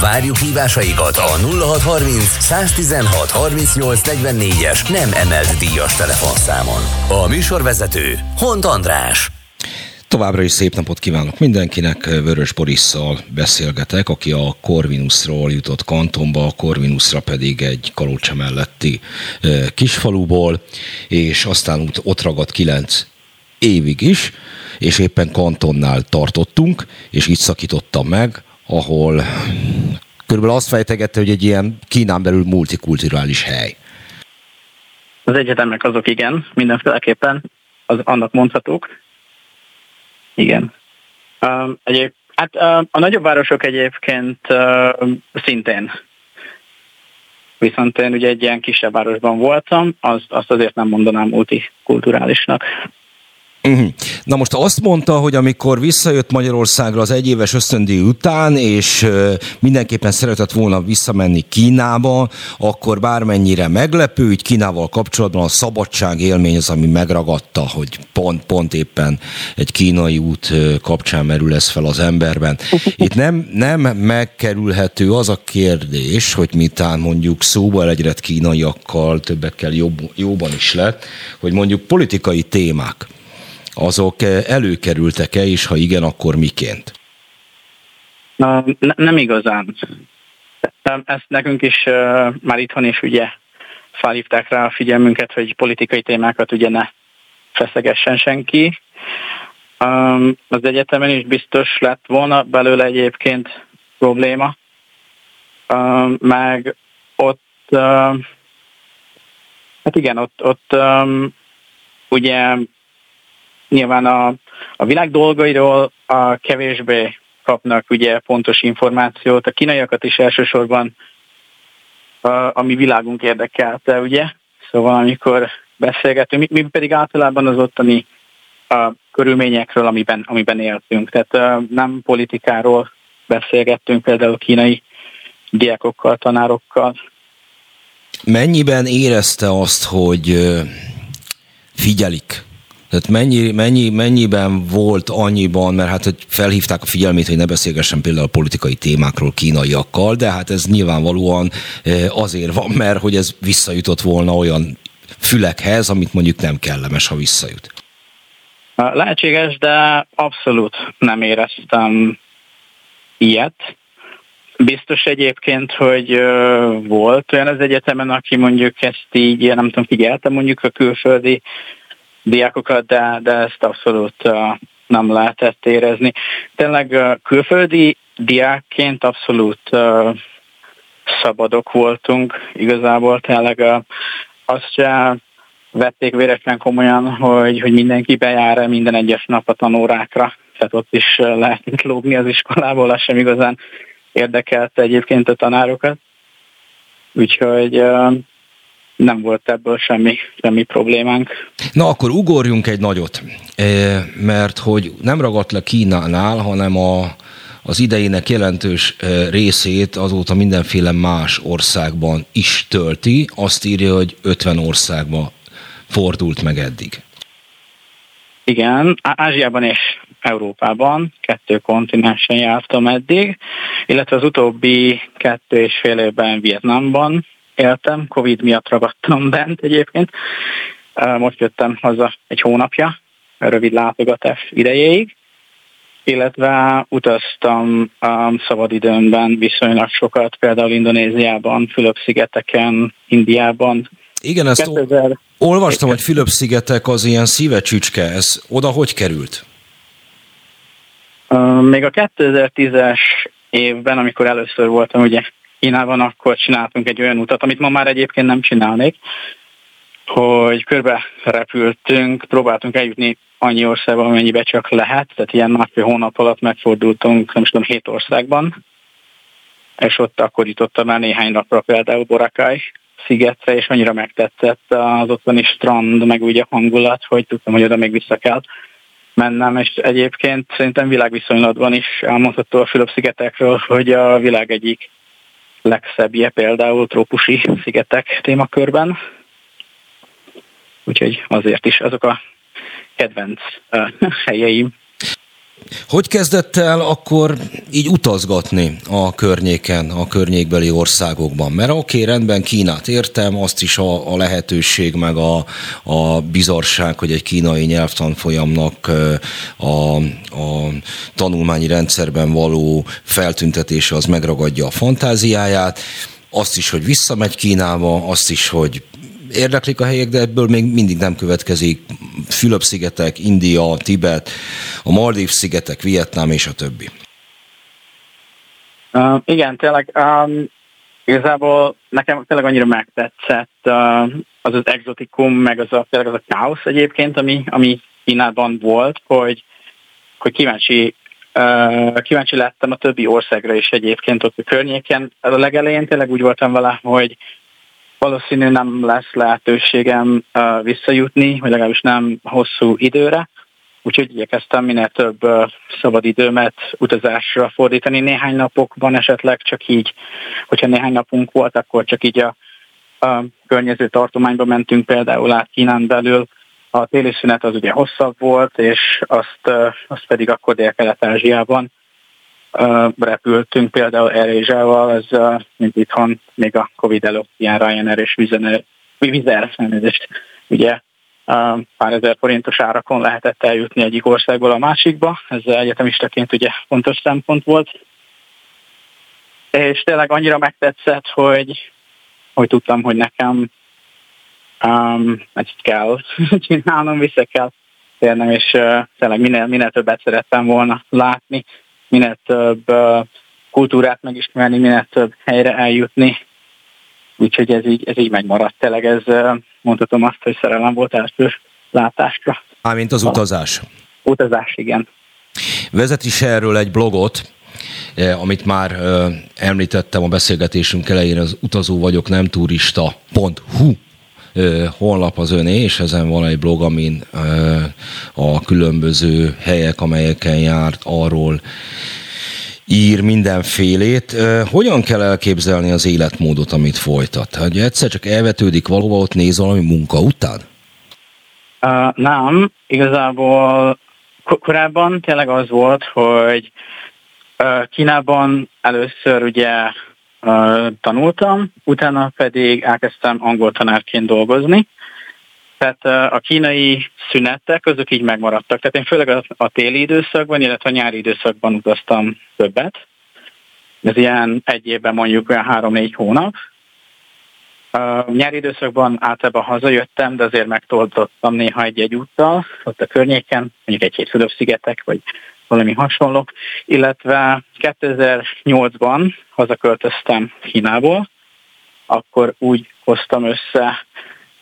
Várjuk hívásaikat a 0630 116 38 es nem emelt díjas telefonszámon. A műsorvezető Hont András. Továbbra is szép napot kívánok mindenkinek. Vörös Borisszal beszélgetek, aki a Corvinusról jutott kantonba, a Corvinusra pedig egy Kalocsa melletti kisfaluból, és aztán ott ragadt kilenc évig is, és éppen kantonnál tartottunk, és itt szakítottam meg, ahol körülbelül azt fejtegette, hogy egy ilyen Kínán belül multikulturális hely. Az egyetemek azok igen, mindenféleképpen az annak mondhatók, igen. Um, egyéb, hát uh, a nagyobb városok egyébként uh, szintén. Viszont én ugye egy ilyen kisebb városban voltam, az, azt azért nem mondanám multikulturálisnak. Uh-huh. Na most azt mondta, hogy amikor visszajött Magyarországra az egyéves ösztöndíj után, és mindenképpen szeretett volna visszamenni Kínába, akkor bármennyire meglepő, hogy Kínával kapcsolatban a szabadság élmény az, ami megragadta, hogy pont, pont éppen egy kínai út kapcsán merül ez fel az emberben. Itt nem, nem megkerülhető az a kérdés, hogy mitán mondjuk szóba egyret kínaiakkal, többekkel jobb, jóban is lett, hogy mondjuk politikai témák azok eh, előkerültek-e, és ha igen, akkor miként? Na, ne, nem igazán. Ezt nekünk is uh, már itthon is ugye felhívták rá a figyelmünket, hogy politikai témákat ugye ne feszegessen senki. Az egyetemen is biztos lett volna belőle egyébként probléma, meg ott, hát igen, ott, ott ugye nyilván a, a világ dolgairól a kevésbé kapnak ugye pontos információt. A kínaiakat is elsősorban a, a mi világunk érdekelte, ugye? Szóval amikor beszélgetünk, mi, mi pedig általában az ottani a körülményekről, amiben, amiben éltünk. Tehát uh, nem politikáról beszélgettünk például kínai diákokkal, tanárokkal. Mennyiben érezte azt, hogy figyelik tehát mennyi, mennyi, mennyiben volt annyiban, mert hát hogy felhívták a figyelmét, hogy ne beszélgessen például politikai témákról kínaiakkal, de hát ez nyilvánvalóan azért van, mert hogy ez visszajutott volna olyan fülekhez, amit mondjuk nem kellemes, ha visszajut. Lehetséges, de abszolút nem éreztem ilyet. Biztos egyébként, hogy volt olyan az egyetemen, aki mondjuk ezt így, nem tudom, figyelte mondjuk a külföldi diákokat, de, de ezt abszolút nem lehetett érezni. Tényleg külföldi diákként abszolút szabadok voltunk, igazából tényleg azt se vették véresen komolyan, hogy, hogy mindenki bejár minden egyes nap a tanórákra, tehát ott is lehetett lógni az iskolából, az sem igazán érdekelte egyébként a tanárokat. Úgyhogy nem volt ebből semmi, semmi problémánk. Na akkor ugorjunk egy nagyot, mert hogy nem ragadt le Kínánál, hanem a, az idejének jelentős részét azóta mindenféle más országban is tölti. Azt írja, hogy 50 országban fordult meg eddig. Igen, Ázsiában és Európában, kettő kontinensen jártam eddig, illetve az utóbbi kettő és fél évben Vietnamban éltem, Covid miatt ragadtam bent egyébként. Most jöttem haza egy hónapja, rövid látogatás idejéig, illetve utaztam a szabadidőmben viszonylag sokat, például Indonéziában, Fülöp-szigeteken, Indiában. Igen, ezt 2000... olvastam, hogy Fülöp-szigetek az ilyen szívecsücske, ez oda hogy került? Még a 2010-es évben, amikor először voltam ugye Kínában, akkor csináltunk egy olyan utat, amit ma már egyébként nem csinálnék, hogy körbe repültünk, próbáltunk eljutni annyi országban, amennyibe csak lehet, tehát ilyen másfél hónap alatt megfordultunk, nem is tudom, hét országban, és ott akkor jutottam el néhány napra például Boracay szigetre, és annyira megtetszett az ottani strand, meg úgy a hangulat, hogy tudtam, hogy oda még vissza kell mennem, és egyébként szerintem világviszonylatban is elmondható a Fülöp-szigetekről, hogy a világ egyik legszebbje például trópusi szigetek témakörben. Úgyhogy azért is azok a kedvenc uh, <laughs> helyeim. Hogy kezdett el akkor így utazgatni a környéken, a környékbeli országokban? Mert oké, okay, rendben Kínát értem, azt is a, a lehetőség, meg a, a bizarság, hogy egy kínai nyelvtanfolyamnak a, a tanulmányi rendszerben való feltüntetése az megragadja a fantáziáját, azt is, hogy visszamegy Kínába, azt is, hogy érdeklik a helyek, de ebből még mindig nem következik Fülöp-szigetek, India, Tibet, a Maldív-szigetek, Vietnám és a többi. Uh, igen, tényleg um, igazából nekem tényleg annyira megtetszett uh, az az exotikum, meg az a, tényleg az a káosz egyébként, ami, ami Kínában volt, hogy, hogy kíváncsi Uh, kíváncsi lettem a többi országra is egyébként ott a környéken. A legelején tényleg úgy voltam vele, hogy valószínű nem lesz lehetőségem visszajutni, vagy legalábbis nem hosszú időre, úgyhogy igyekeztem minél több szabadidőmet utazásra fordítani. Néhány napokban esetleg csak így, hogyha néhány napunk volt, akkor csak így a, a környező tartományba mentünk például át Kínán belül. A téli szünet az ugye hosszabb volt, és azt, azt pedig akkor Dél-Kelet-Ázsiában repültünk például Erézsával, ez mint itthon még a Covid előtt ilyen Ryanair és Vizer, ugye pár ezer forintos árakon lehetett eljutni egyik országból a másikba, ez egyetemistaként ugye fontos szempont volt. És tényleg annyira megtetszett, hogy, hogy tudtam, hogy nekem um, ezt kell <laughs> csinálnom, vissza kell térnem, és tényleg minél, minél többet szerettem volna látni, minél több kultúrát megismerni, minél több helyre eljutni. Úgyhogy ez így, ez így megmaradt. Tényleg ez mondhatom azt, hogy szerelem volt első látásra. Mármint az utazás. Utazás, igen. Vezet is erről egy blogot, amit már említettem a beszélgetésünk elején, az utazó vagyok, nem turista.hu honlap az öné, és ezen van egy blog, amin a különböző helyek, amelyeken járt, arról ír mindenfélét. Hogyan kell elképzelni az életmódot, amit folytat? Hogy egyszer csak elvetődik valóban, ott néz valami munka után? Uh, nem, igazából korábban tényleg az volt, hogy uh, Kínában először ugye tanultam, utána pedig elkezdtem angol tanárként dolgozni, tehát a kínai szünetek, azok így megmaradtak. Tehát én főleg a, a téli időszakban, illetve a nyári időszakban utaztam többet. Ez ilyen egy évben mondjuk olyan három-négy hónap. A nyári időszakban általában hazajöttem, de azért megtoltottam néha egy-egy úttal, ott a környéken, mondjuk egy-két Fülöp-szigetek, vagy valami hasonló. Illetve 2008-ban hazaköltöztem Kínából, akkor úgy hoztam össze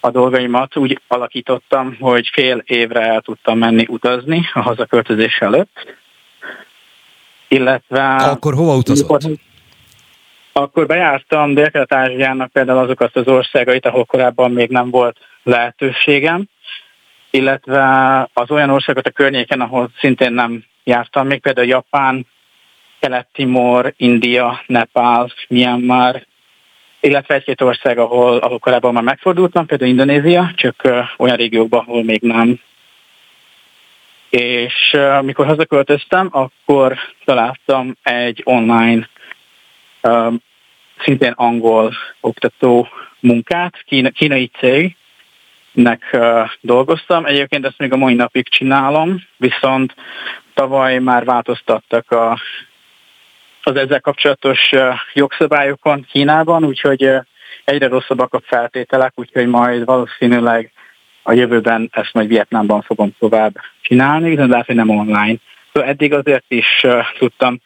a dolgaimat úgy alakítottam, hogy fél évre el tudtam menni utazni a hazaköltözés előtt. Illetve... Akkor hova utazott? Akkor bejártam Dél-Kelet-Ázsiának például azokat az országait, ahol korábban még nem volt lehetőségem, illetve az olyan országokat a környéken, ahol szintén nem jártam még, például Japán, Kelet-Timor, India, Nepál, Myanmar, illetve egy-két ország, ahol, ahol korábban már megfordultam, például Indonézia, csak olyan régiókban, ahol még nem. És mikor hazaköltöztem, akkor találtam egy online, szintén angol oktató munkát, kína, kínai cégnek dolgoztam. Egyébként ezt még a mai napig csinálom, viszont tavaly már változtattak a az ezzel kapcsolatos jogszabályokon Kínában, úgyhogy egyre rosszabbak a feltételek, úgyhogy majd valószínűleg a jövőben ezt majd Vietnámban fogom tovább csinálni, de lehet, hogy nem online. Szóval eddig azért is tudtam,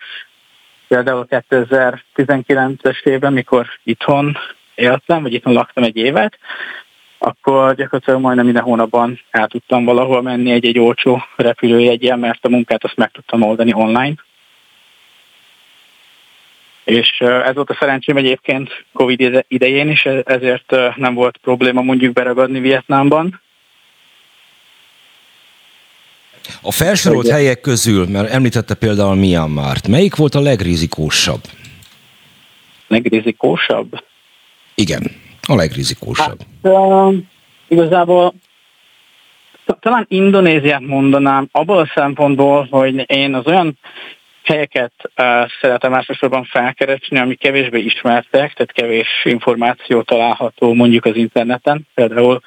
például 2019-es évben, mikor itthon éltem, vagy itthon laktam egy évet, akkor gyakorlatilag majdnem minden hónapban el tudtam valahol menni egy-egy olcsó repülőjegyen, mert a munkát azt meg tudtam oldani online. És ez volt a szerencsém egyébként Covid idején is, e-, ezért nem volt probléma mondjuk beragadni Vietnámban. A felsorolt Ugye? helyek közül, mert említette például Myanmar-t, melyik volt a legrizikósabb? Legrizikósabb? Igen, a legrizikósabb. Hát, uh, igazából talán Indonéziát mondanám, abból a szempontból, hogy én az olyan helyeket uh, szeretem elsősorban felkeresni, ami kevésbé ismertek, tehát kevés információ található mondjuk az interneten. Például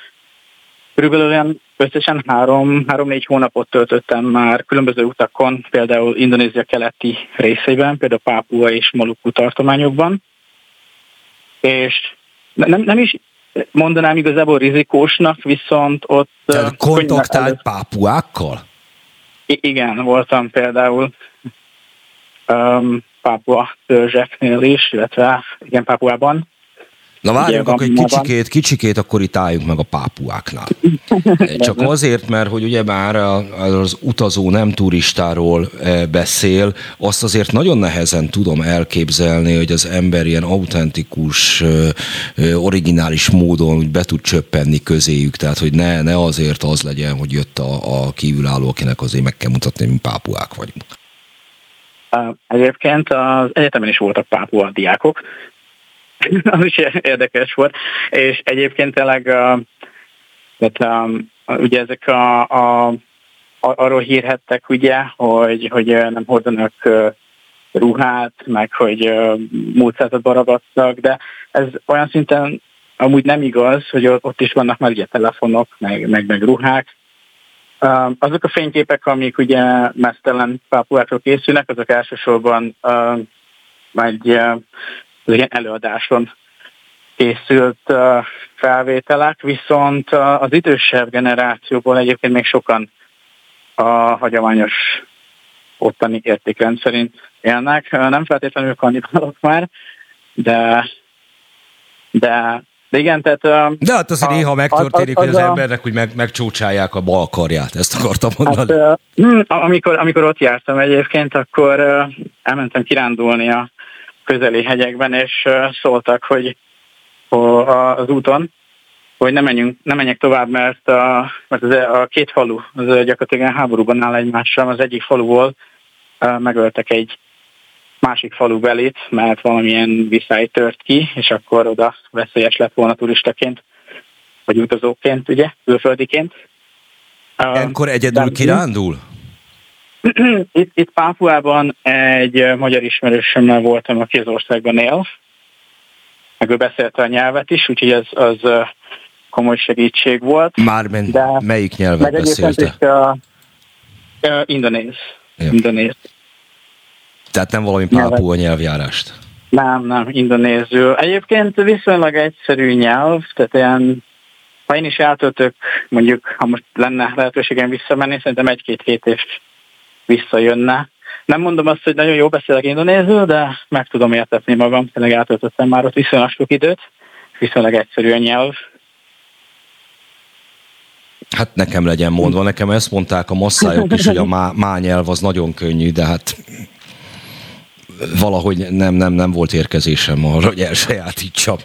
körülbelül olyan összesen három, három-négy hónapot töltöttem már különböző utakon, például Indonézia keleti részeiben, például Pápua és Maluku tartományokban. És nem, nem is mondanám igazából rizikósnak, viszont ott... Tehát kontaktált pápuákkal? I- igen, voltam például um, Pápua törzseknél is, illetve igen, Pápuában. Na várjunk akkor egy kicsikét, kicsikét, akkor itt álljunk meg a pápuáknál. <laughs> Csak azért, mert hogy ugye már az utazó nem turistáról e, beszél, azt azért nagyon nehezen tudom elképzelni, hogy az ember ilyen autentikus, e, e, originális módon úgy be tud csöppenni közéjük, tehát hogy ne, ne azért az legyen, hogy jött a, a kívülálló, akinek azért meg kell mutatni, mint pápuák vagyunk. Egyébként az egyetemen is voltak pápua diákok, <laughs> az is érdekes volt, és egyébként tényleg tehát, ugye ezek a, a, arról hírhettek, ugye, hogy, hogy nem hordanak ruhát, meg hogy múltszázadba ragadtak, de ez olyan szinten amúgy nem igaz, hogy ott is vannak már ugye telefonok, meg, meg, meg ruhák, azok a fényképek, amik ugye mesztelen pápuákról készülnek, azok elsősorban egy uh, ilyen előadáson készült felvételek, viszont az idősebb generációból egyébként még sokan a hagyományos ottani értékrend szerint élnek. Nem feltétlenül kannibálok már, de, de de igen, tehát... De hát azért a, néha megtörténik, az, az, hogy az a, embernek hogy meg, megcsócsálják a bal karját, ezt akartam mondani. Hát, amikor, amikor ott jártam egyébként, akkor elmentem kirándulni a közeli hegyekben, és szóltak, hogy az úton, hogy ne, menjünk, ne menjek tovább, mert a, mert az, a két falu az gyakorlatilag háborúban áll egymással. Az egyik faluból megöltek egy másik falu belét, mert valamilyen viszály tört ki, és akkor oda veszélyes lett volna turistaként, vagy utazóként, ugye, külföldiként. Ekkor egyedül kirándul? <clears throat> Itt, itt Pápuában egy magyar ismerősömmel voltam, aki az országban él, meg ő beszélte a nyelvet is, úgyhogy az, az komoly segítség volt. Mármint de melyik nyelvet beszélte? Is, uh, uh, indonéz. Ja. indonéz. Tehát nem valami pápua nyelvjárást? Nem, nem, indonézül. Egyébként viszonylag egyszerű nyelv, tehát ilyen, ha én is eltöltök, mondjuk, ha most lenne lehetőségem visszamenni, szerintem egy-két hét és visszajönne. Nem mondom azt, hogy nagyon jó beszélek indonézül, de meg tudom értetni magam, tényleg eltöltöttem már ott viszonylag sok időt, viszonylag egyszerű a nyelv. Hát nekem legyen mondva, nekem ezt mondták a masszájok is, hogy a má, má nyelv az nagyon könnyű, de hát valahogy nem, nem, nem volt érkezésem arra, hogy elsajátítsam.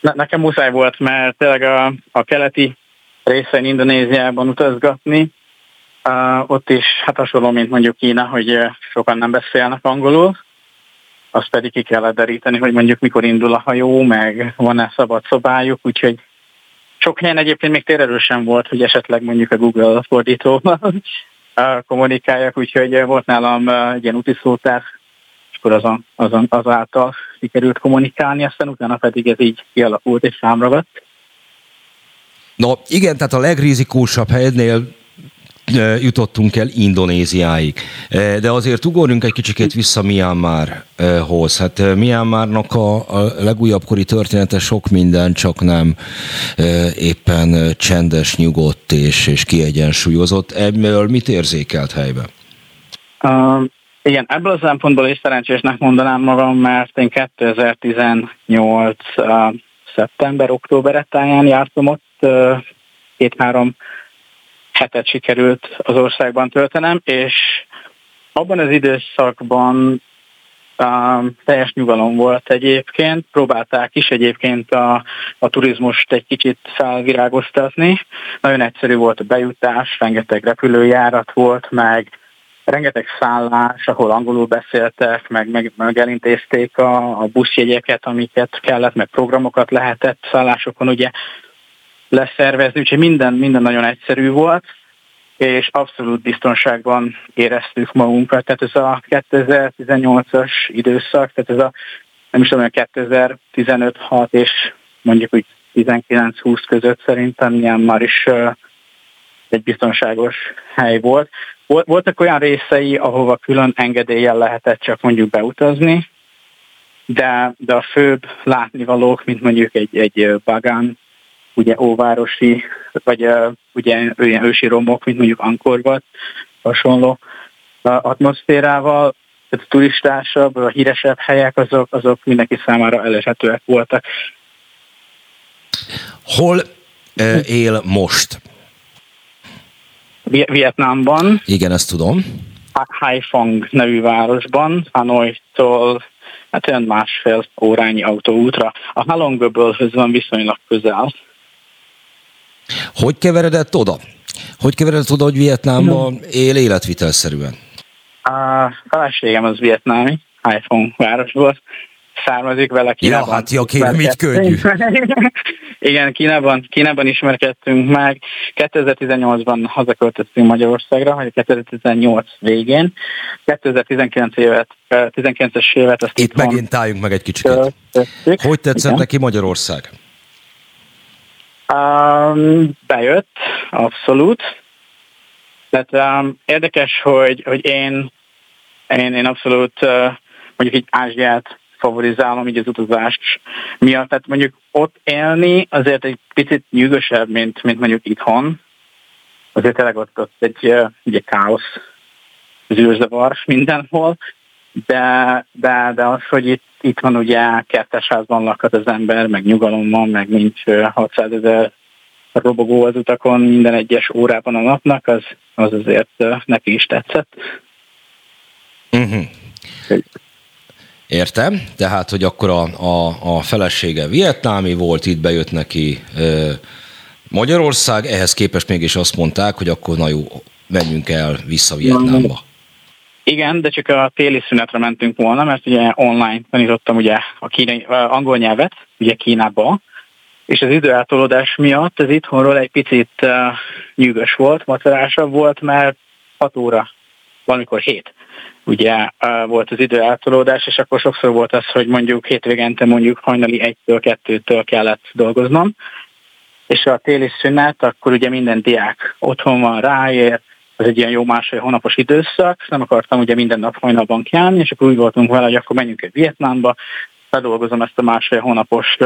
Ne, nekem muszáj volt, mert tényleg a, a keleti részein Indonéziában utazgatni, uh, ott is hát hasonló, mint mondjuk Kína, hogy sokan nem beszélnek angolul, azt pedig ki kellett deríteni, hogy mondjuk mikor indul a hajó, meg van-e szabad szobájuk, úgyhogy sok helyen egyébként még tényleg sem volt, hogy esetleg mondjuk a Google fordítóval <laughs> kommunikáljak, úgyhogy volt nálam egy ilyen útiszótár, és akkor azon, azon, azáltal sikerült kommunikálni, aztán utána pedig ez így kialakult és számragadt. No igen, tehát a legrizikósabb helynél jutottunk el Indonéziáig. De azért ugorjunk egy kicsikét vissza Myanmarhoz. Hát Myanmarnak a, a legújabb kori története sok minden, csak nem éppen csendes, nyugodt és, és kiegyensúlyozott. Ebből mit érzékelt helyben? Uh, igen, ebből a szempontból is szerencsésnek mondanám magam, mert én 2018 uh, szeptember-október táján jártam ott, uh, két-három hetet sikerült az országban töltenem, és abban az időszakban um, teljes nyugalom volt egyébként, próbálták is egyébként a, a turizmust egy kicsit felvirágoztatni. Nagyon egyszerű volt a bejutás, rengeteg repülőjárat volt, meg rengeteg szállás, ahol angolul beszéltek, meg, meg, meg elintézték a, a buszjegyeket, amiket kellett, meg programokat lehetett szállásokon ugye leszervezni, úgyhogy minden, minden nagyon egyszerű volt, és abszolút biztonságban éreztük magunkat. Tehát ez a 2018-as időszak, tehát ez a nem is tudom, 2015-6 és mondjuk úgy 19-20 között szerintem ilyen már is egy biztonságos hely volt. Voltak olyan részei, ahova külön engedéllyel lehetett csak mondjuk beutazni, de, de a főbb látnivalók, mint mondjuk egy, egy bagán ugye óvárosi, vagy uh, ugye olyan ősi romok, mint mondjuk Ankorvat, hasonló uh, atmoszférával, tehát a turistásabb, a híresebb helyek, azok, azok mindenki számára elérhetőek voltak. Hol uh, él most? Vietnámban. Igen, ezt tudom. Haiphong nevű városban, Hanoi-tól hát olyan másfél órányi autóútra. A Halongböbölhöz van viszonylag közel. Hogy keveredett oda? Hogy keveredett oda, hogy Vietnámban él életvitelszerűen? A feleségem az vietnámi, iPhone városból származik vele Kínában. Ja, hát jó, kérem, mit könnyű. <laughs> Igen, Kínában, Kínában ismerkedtünk meg. 2018-ban hazaköltöztünk Magyarországra, vagy 2018 végén. 2019 évet, 19-es évet azt itt, itt megint álljunk meg egy kicsit. Hogy tetszett Igen. neki Magyarország? Um, bejött, abszolút. Tehát um, érdekes, hogy, hogy én, én, én abszolút uh, mondjuk így Ázsiát favorizálom így az utazás miatt. Tehát mondjuk ott élni azért egy picit nyűgösebb, mint, mint mondjuk itthon. azért tényleg ott, ott egy ugye káosz, zűrzavar mindenhol, de, de, de az, hogy itt, itt van ugye kertesházban lakhat az ember, meg nyugalom van, meg nincs 600 ezer robogó az utakon minden egyes órában a napnak, az, az azért neki is tetszett. Uh-huh. Értem, tehát, hogy akkor a, a, a felesége vietnámi volt, itt bejött neki ö, Magyarország, ehhez képest mégis azt mondták, hogy akkor na jó, menjünk el vissza Vietnámba. Igen, de csak a téli szünetre mentünk volna, mert ugye online tanítottam ugye a kínai, angol nyelvet, ugye Kínába, és az időeltolódás miatt ez itthonról egy picit uh, nyűgös volt, macerásabb volt, mert 6 óra, valamikor 7 ugye uh, volt az időeltolódás, és akkor sokszor volt az, hogy mondjuk hétvégente mondjuk hajnali 1-től, 2-től kellett dolgoznom, és a téli szünet, akkor ugye minden diák otthon van, ráér, ez egy ilyen jó másfél hónapos időszak, nem akartam ugye minden nap hajnalban kelni, és akkor úgy voltunk vele, hogy akkor menjünk egy Vietnámba, bedolgozom ezt a másfél hónapos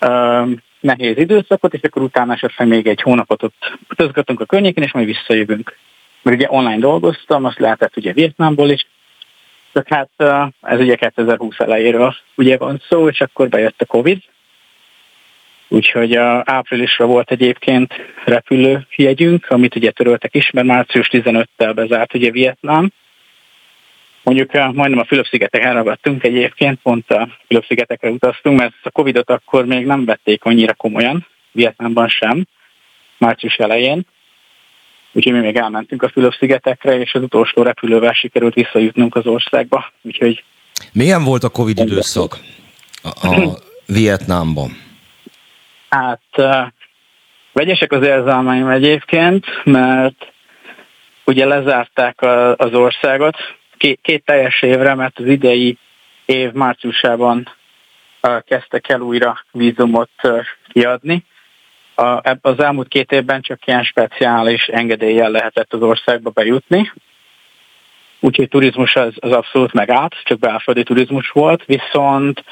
uh, nehéz időszakot, és akkor utána esetleg még egy hónapot ott utazgatunk a környéken, és majd visszajövünk. Mert ugye online dolgoztam, azt lehetett ugye Vietnámból is, csak hát uh, ez ugye 2020 elejéről ugye van szó, és akkor bejött a Covid, Úgyhogy a áprilisra volt egyébként repülőjegyünk, amit ugye töröltek is, mert március 15-tel bezárt ugye Vietnám. Mondjuk majdnem a Fülöp-szigetek elragadtunk egyébként, pont a Fülöp-szigetekre utaztunk, mert a Covid-ot akkor még nem vették annyira komolyan, Vietnámban sem, március elején. Úgyhogy mi még elmentünk a Fülöp-szigetekre, és az utolsó repülővel sikerült visszajutnunk az országba. Úgyhogy... Milyen volt a Covid időszak a, a Vietnámban? Hát vegyesek az érzelmeim egyébként, mert ugye lezárták az országot két, teljes évre, mert az idei év márciusában kezdtek el újra vízumot kiadni. Az elmúlt két évben csak ilyen speciális engedéllyel lehetett az országba bejutni. Úgyhogy turizmus az, az abszolút megállt, csak belföldi turizmus volt, viszont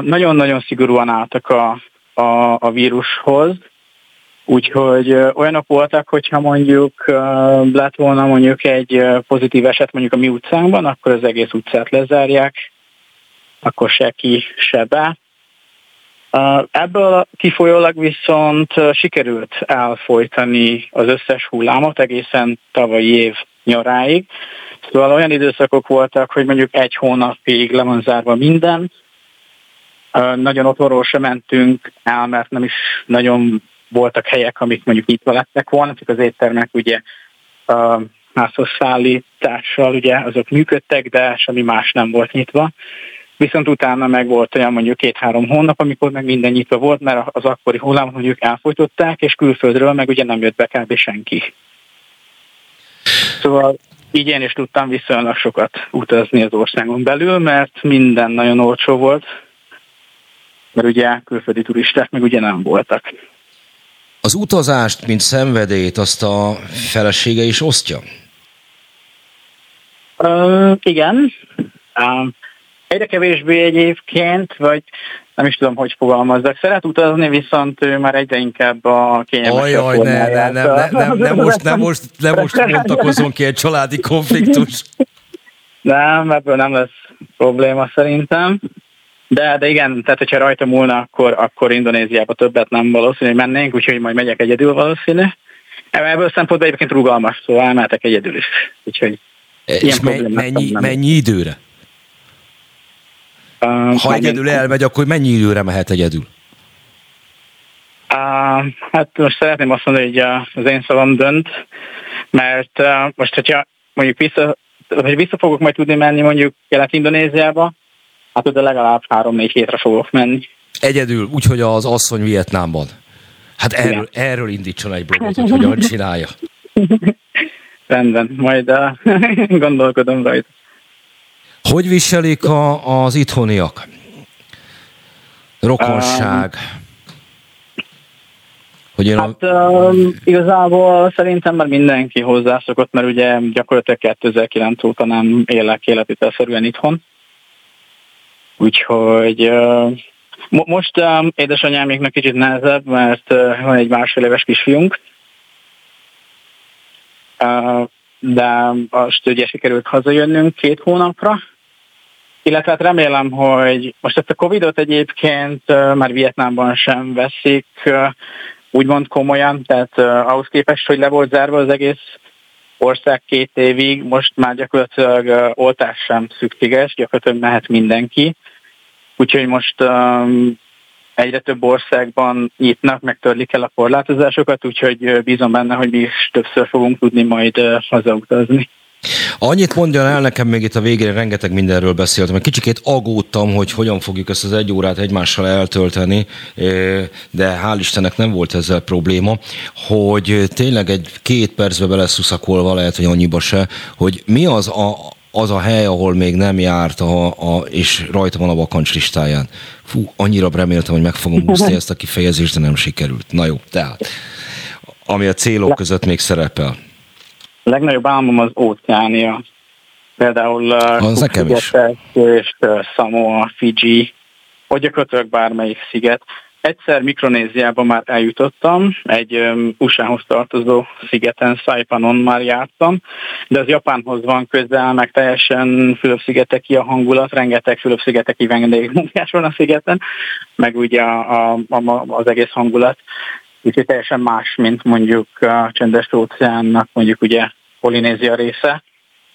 nagyon-nagyon szigorúan álltak a, a, a vírushoz, Úgyhogy olyanok voltak, hogyha mondjuk lett volna mondjuk egy pozitív eset mondjuk a mi utcánkban, akkor az egész utcát lezárják, akkor se ki, se be. Ebből kifolyólag viszont sikerült elfolytani az összes hullámot egészen tavalyi év nyaráig. Szóval olyan időszakok voltak, hogy mondjuk egy hónapig le van zárva minden, nagyon otthonról sem mentünk el, mert nem is nagyon voltak helyek, amik mondjuk nyitva lettek volna, csak az éttermek ugye házhoz szállítással ugye azok működtek, de semmi más nem volt nyitva. Viszont utána meg volt olyan mondjuk két-három hónap, amikor meg minden nyitva volt, mert az akkori hullámot mondjuk elfolytották, és külföldről meg ugye nem jött be kb. senki. Szóval így én is tudtam viszonylag sokat utazni az országon belül, mert minden nagyon olcsó volt, mert ugye külföldi turisták meg ugye nem voltak. Az utazást, mint szenvedélyt, azt a felesége is osztja? Uh, igen. Um, egyre kevésbé egyébként, vagy nem is tudom, hogy fogalmazzak. Szeret utazni, viszont ő már egyre inkább a kényelmes Ajaj, ne, ne, ne, ne, ne, ne, <laughs> most, ne most, ne most mondtakozunk ki egy családi konfliktus. Nem, ebből nem lesz probléma szerintem. De, de igen, tehát hogyha rajta múlna, akkor, akkor Indonéziába többet nem valószínű, hogy mennénk, úgyhogy majd megyek egyedül valószínű. Ebből szempontból egyébként rugalmas, szóval elmehetek egyedül is. Úgyhogy és mennyi, mennyi, mennyi időre? Uh, ha egyedül elmegy, akkor mennyi időre mehet egyedül? Uh, hát most szeretném azt mondani, hogy az én szavam dönt, mert uh, most, hogyha mondjuk vissza, hogy vissza fogok majd tudni menni mondjuk Kelet-Indonéziába, Hát oda legalább három-négy hétre fogok menni. Egyedül, úgyhogy az asszony Vietnámban. Hát erről, erről indítson egy blogot, hogy hogyan csinálja. <laughs> Rendben, majd uh, <laughs> gondolkodom rajta. Hogy viselik a, az itthoniak? Rokonság. Um, hogy én hát a... um, igazából szerintem már mindenki hozzászokott, mert ugye gyakorlatilag 2009 óta nem élek életvitelszerűen itthon. Úgyhogy most édesanyáméknak kicsit nehezebb, mert van egy másfél éves kisfiunk, de most ugye sikerült hazajönnünk két hónapra, illetve hát remélem, hogy most ezt a Covid-ot egyébként már Vietnámban sem veszik úgymond komolyan, tehát ahhoz képest, hogy le volt zárva az egész ország két évig, most már gyakorlatilag oltás sem szükséges, gyakorlatilag mehet mindenki. Úgyhogy most um, egyre több országban nyitnak, megtörlik el a korlátozásokat, úgyhogy bízom benne, hogy mi is többször fogunk tudni majd hazautazni. Annyit mondjon el nekem még itt a végére, rengeteg mindenről beszéltem, mert kicsikét agódtam, hogy hogyan fogjuk ezt az egy órát egymással eltölteni, de hál' Istennek nem volt ezzel probléma, hogy tényleg egy két percbe beleszuszakolva, lehet, hogy annyiba se, hogy mi az a, az a hely, ahol még nem járt, a, a, és rajta van a vakancs listáján. Fú, annyira reméltem, hogy meg fogom húzni ezt a kifejezést, de nem sikerült. Na jó, tehát, ami a célok között még szerepel. A legnagyobb álmom az óceánia. Például az nekem is. és Samoa, Fiji, vagy gyakorlatilag bármelyik sziget. Egyszer Mikronéziában már eljutottam, egy USA-hoz tartozó szigeten, Saipanon már jártam, de az Japánhoz van közel, meg teljesen Fülöp-szigeteki a hangulat, rengeteg Fülöp-szigeteki vendégmunkás van a szigeten, meg ugye a, a, a, az egész hangulat. Úgyhogy teljesen más, mint mondjuk a csendes óceánnak mondjuk ugye Polinézia része.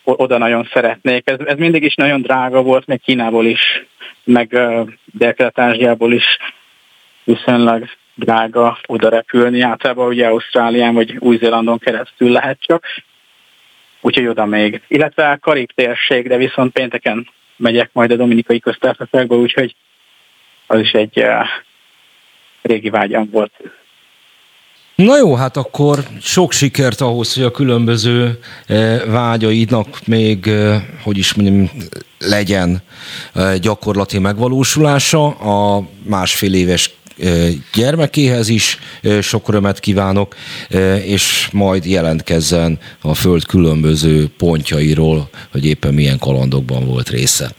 Oda nagyon szeretnék. Ez, ez mindig is nagyon drága volt, még Kínából is, meg uh, Dél-Kelet-Ázsiából is viszonylag drága oda repülni. Általában ugye Ausztrálián vagy Új-Zélandon keresztül lehet csak. Úgyhogy oda még. Illetve a Karib térség, de viszont pénteken megyek majd a Dominikai Köztársaságba, úgyhogy az is egy uh, régi vágyam volt. Na jó, hát akkor sok sikert ahhoz, hogy a különböző eh, vágyaidnak még, eh, hogy is mondjam, legyen gyakorlati megvalósulása. A másfél éves gyermekéhez is sok örömet kívánok, és majd jelentkezzen a Föld különböző pontjairól, hogy éppen milyen kalandokban volt része.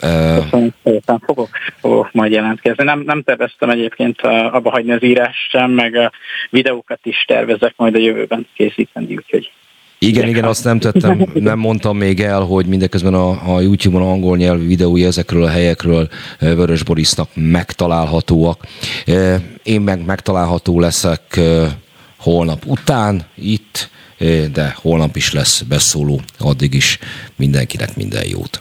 Köszönöm szépen, fogok, fogok majd jelentkezni. Nem, nem terveztem egyébként abba hagyni az írást sem, meg a videókat is tervezek majd a jövőben készíteni, úgyhogy igen, igen, azt nem tettem, nem mondtam még el, hogy mindeközben a, a YouTube-on angol nyelvű videói ezekről a helyekről Vörös Borisnak megtalálhatóak. Én meg megtalálható leszek holnap után itt, de holnap is lesz beszóló, addig is mindenkinek minden jót.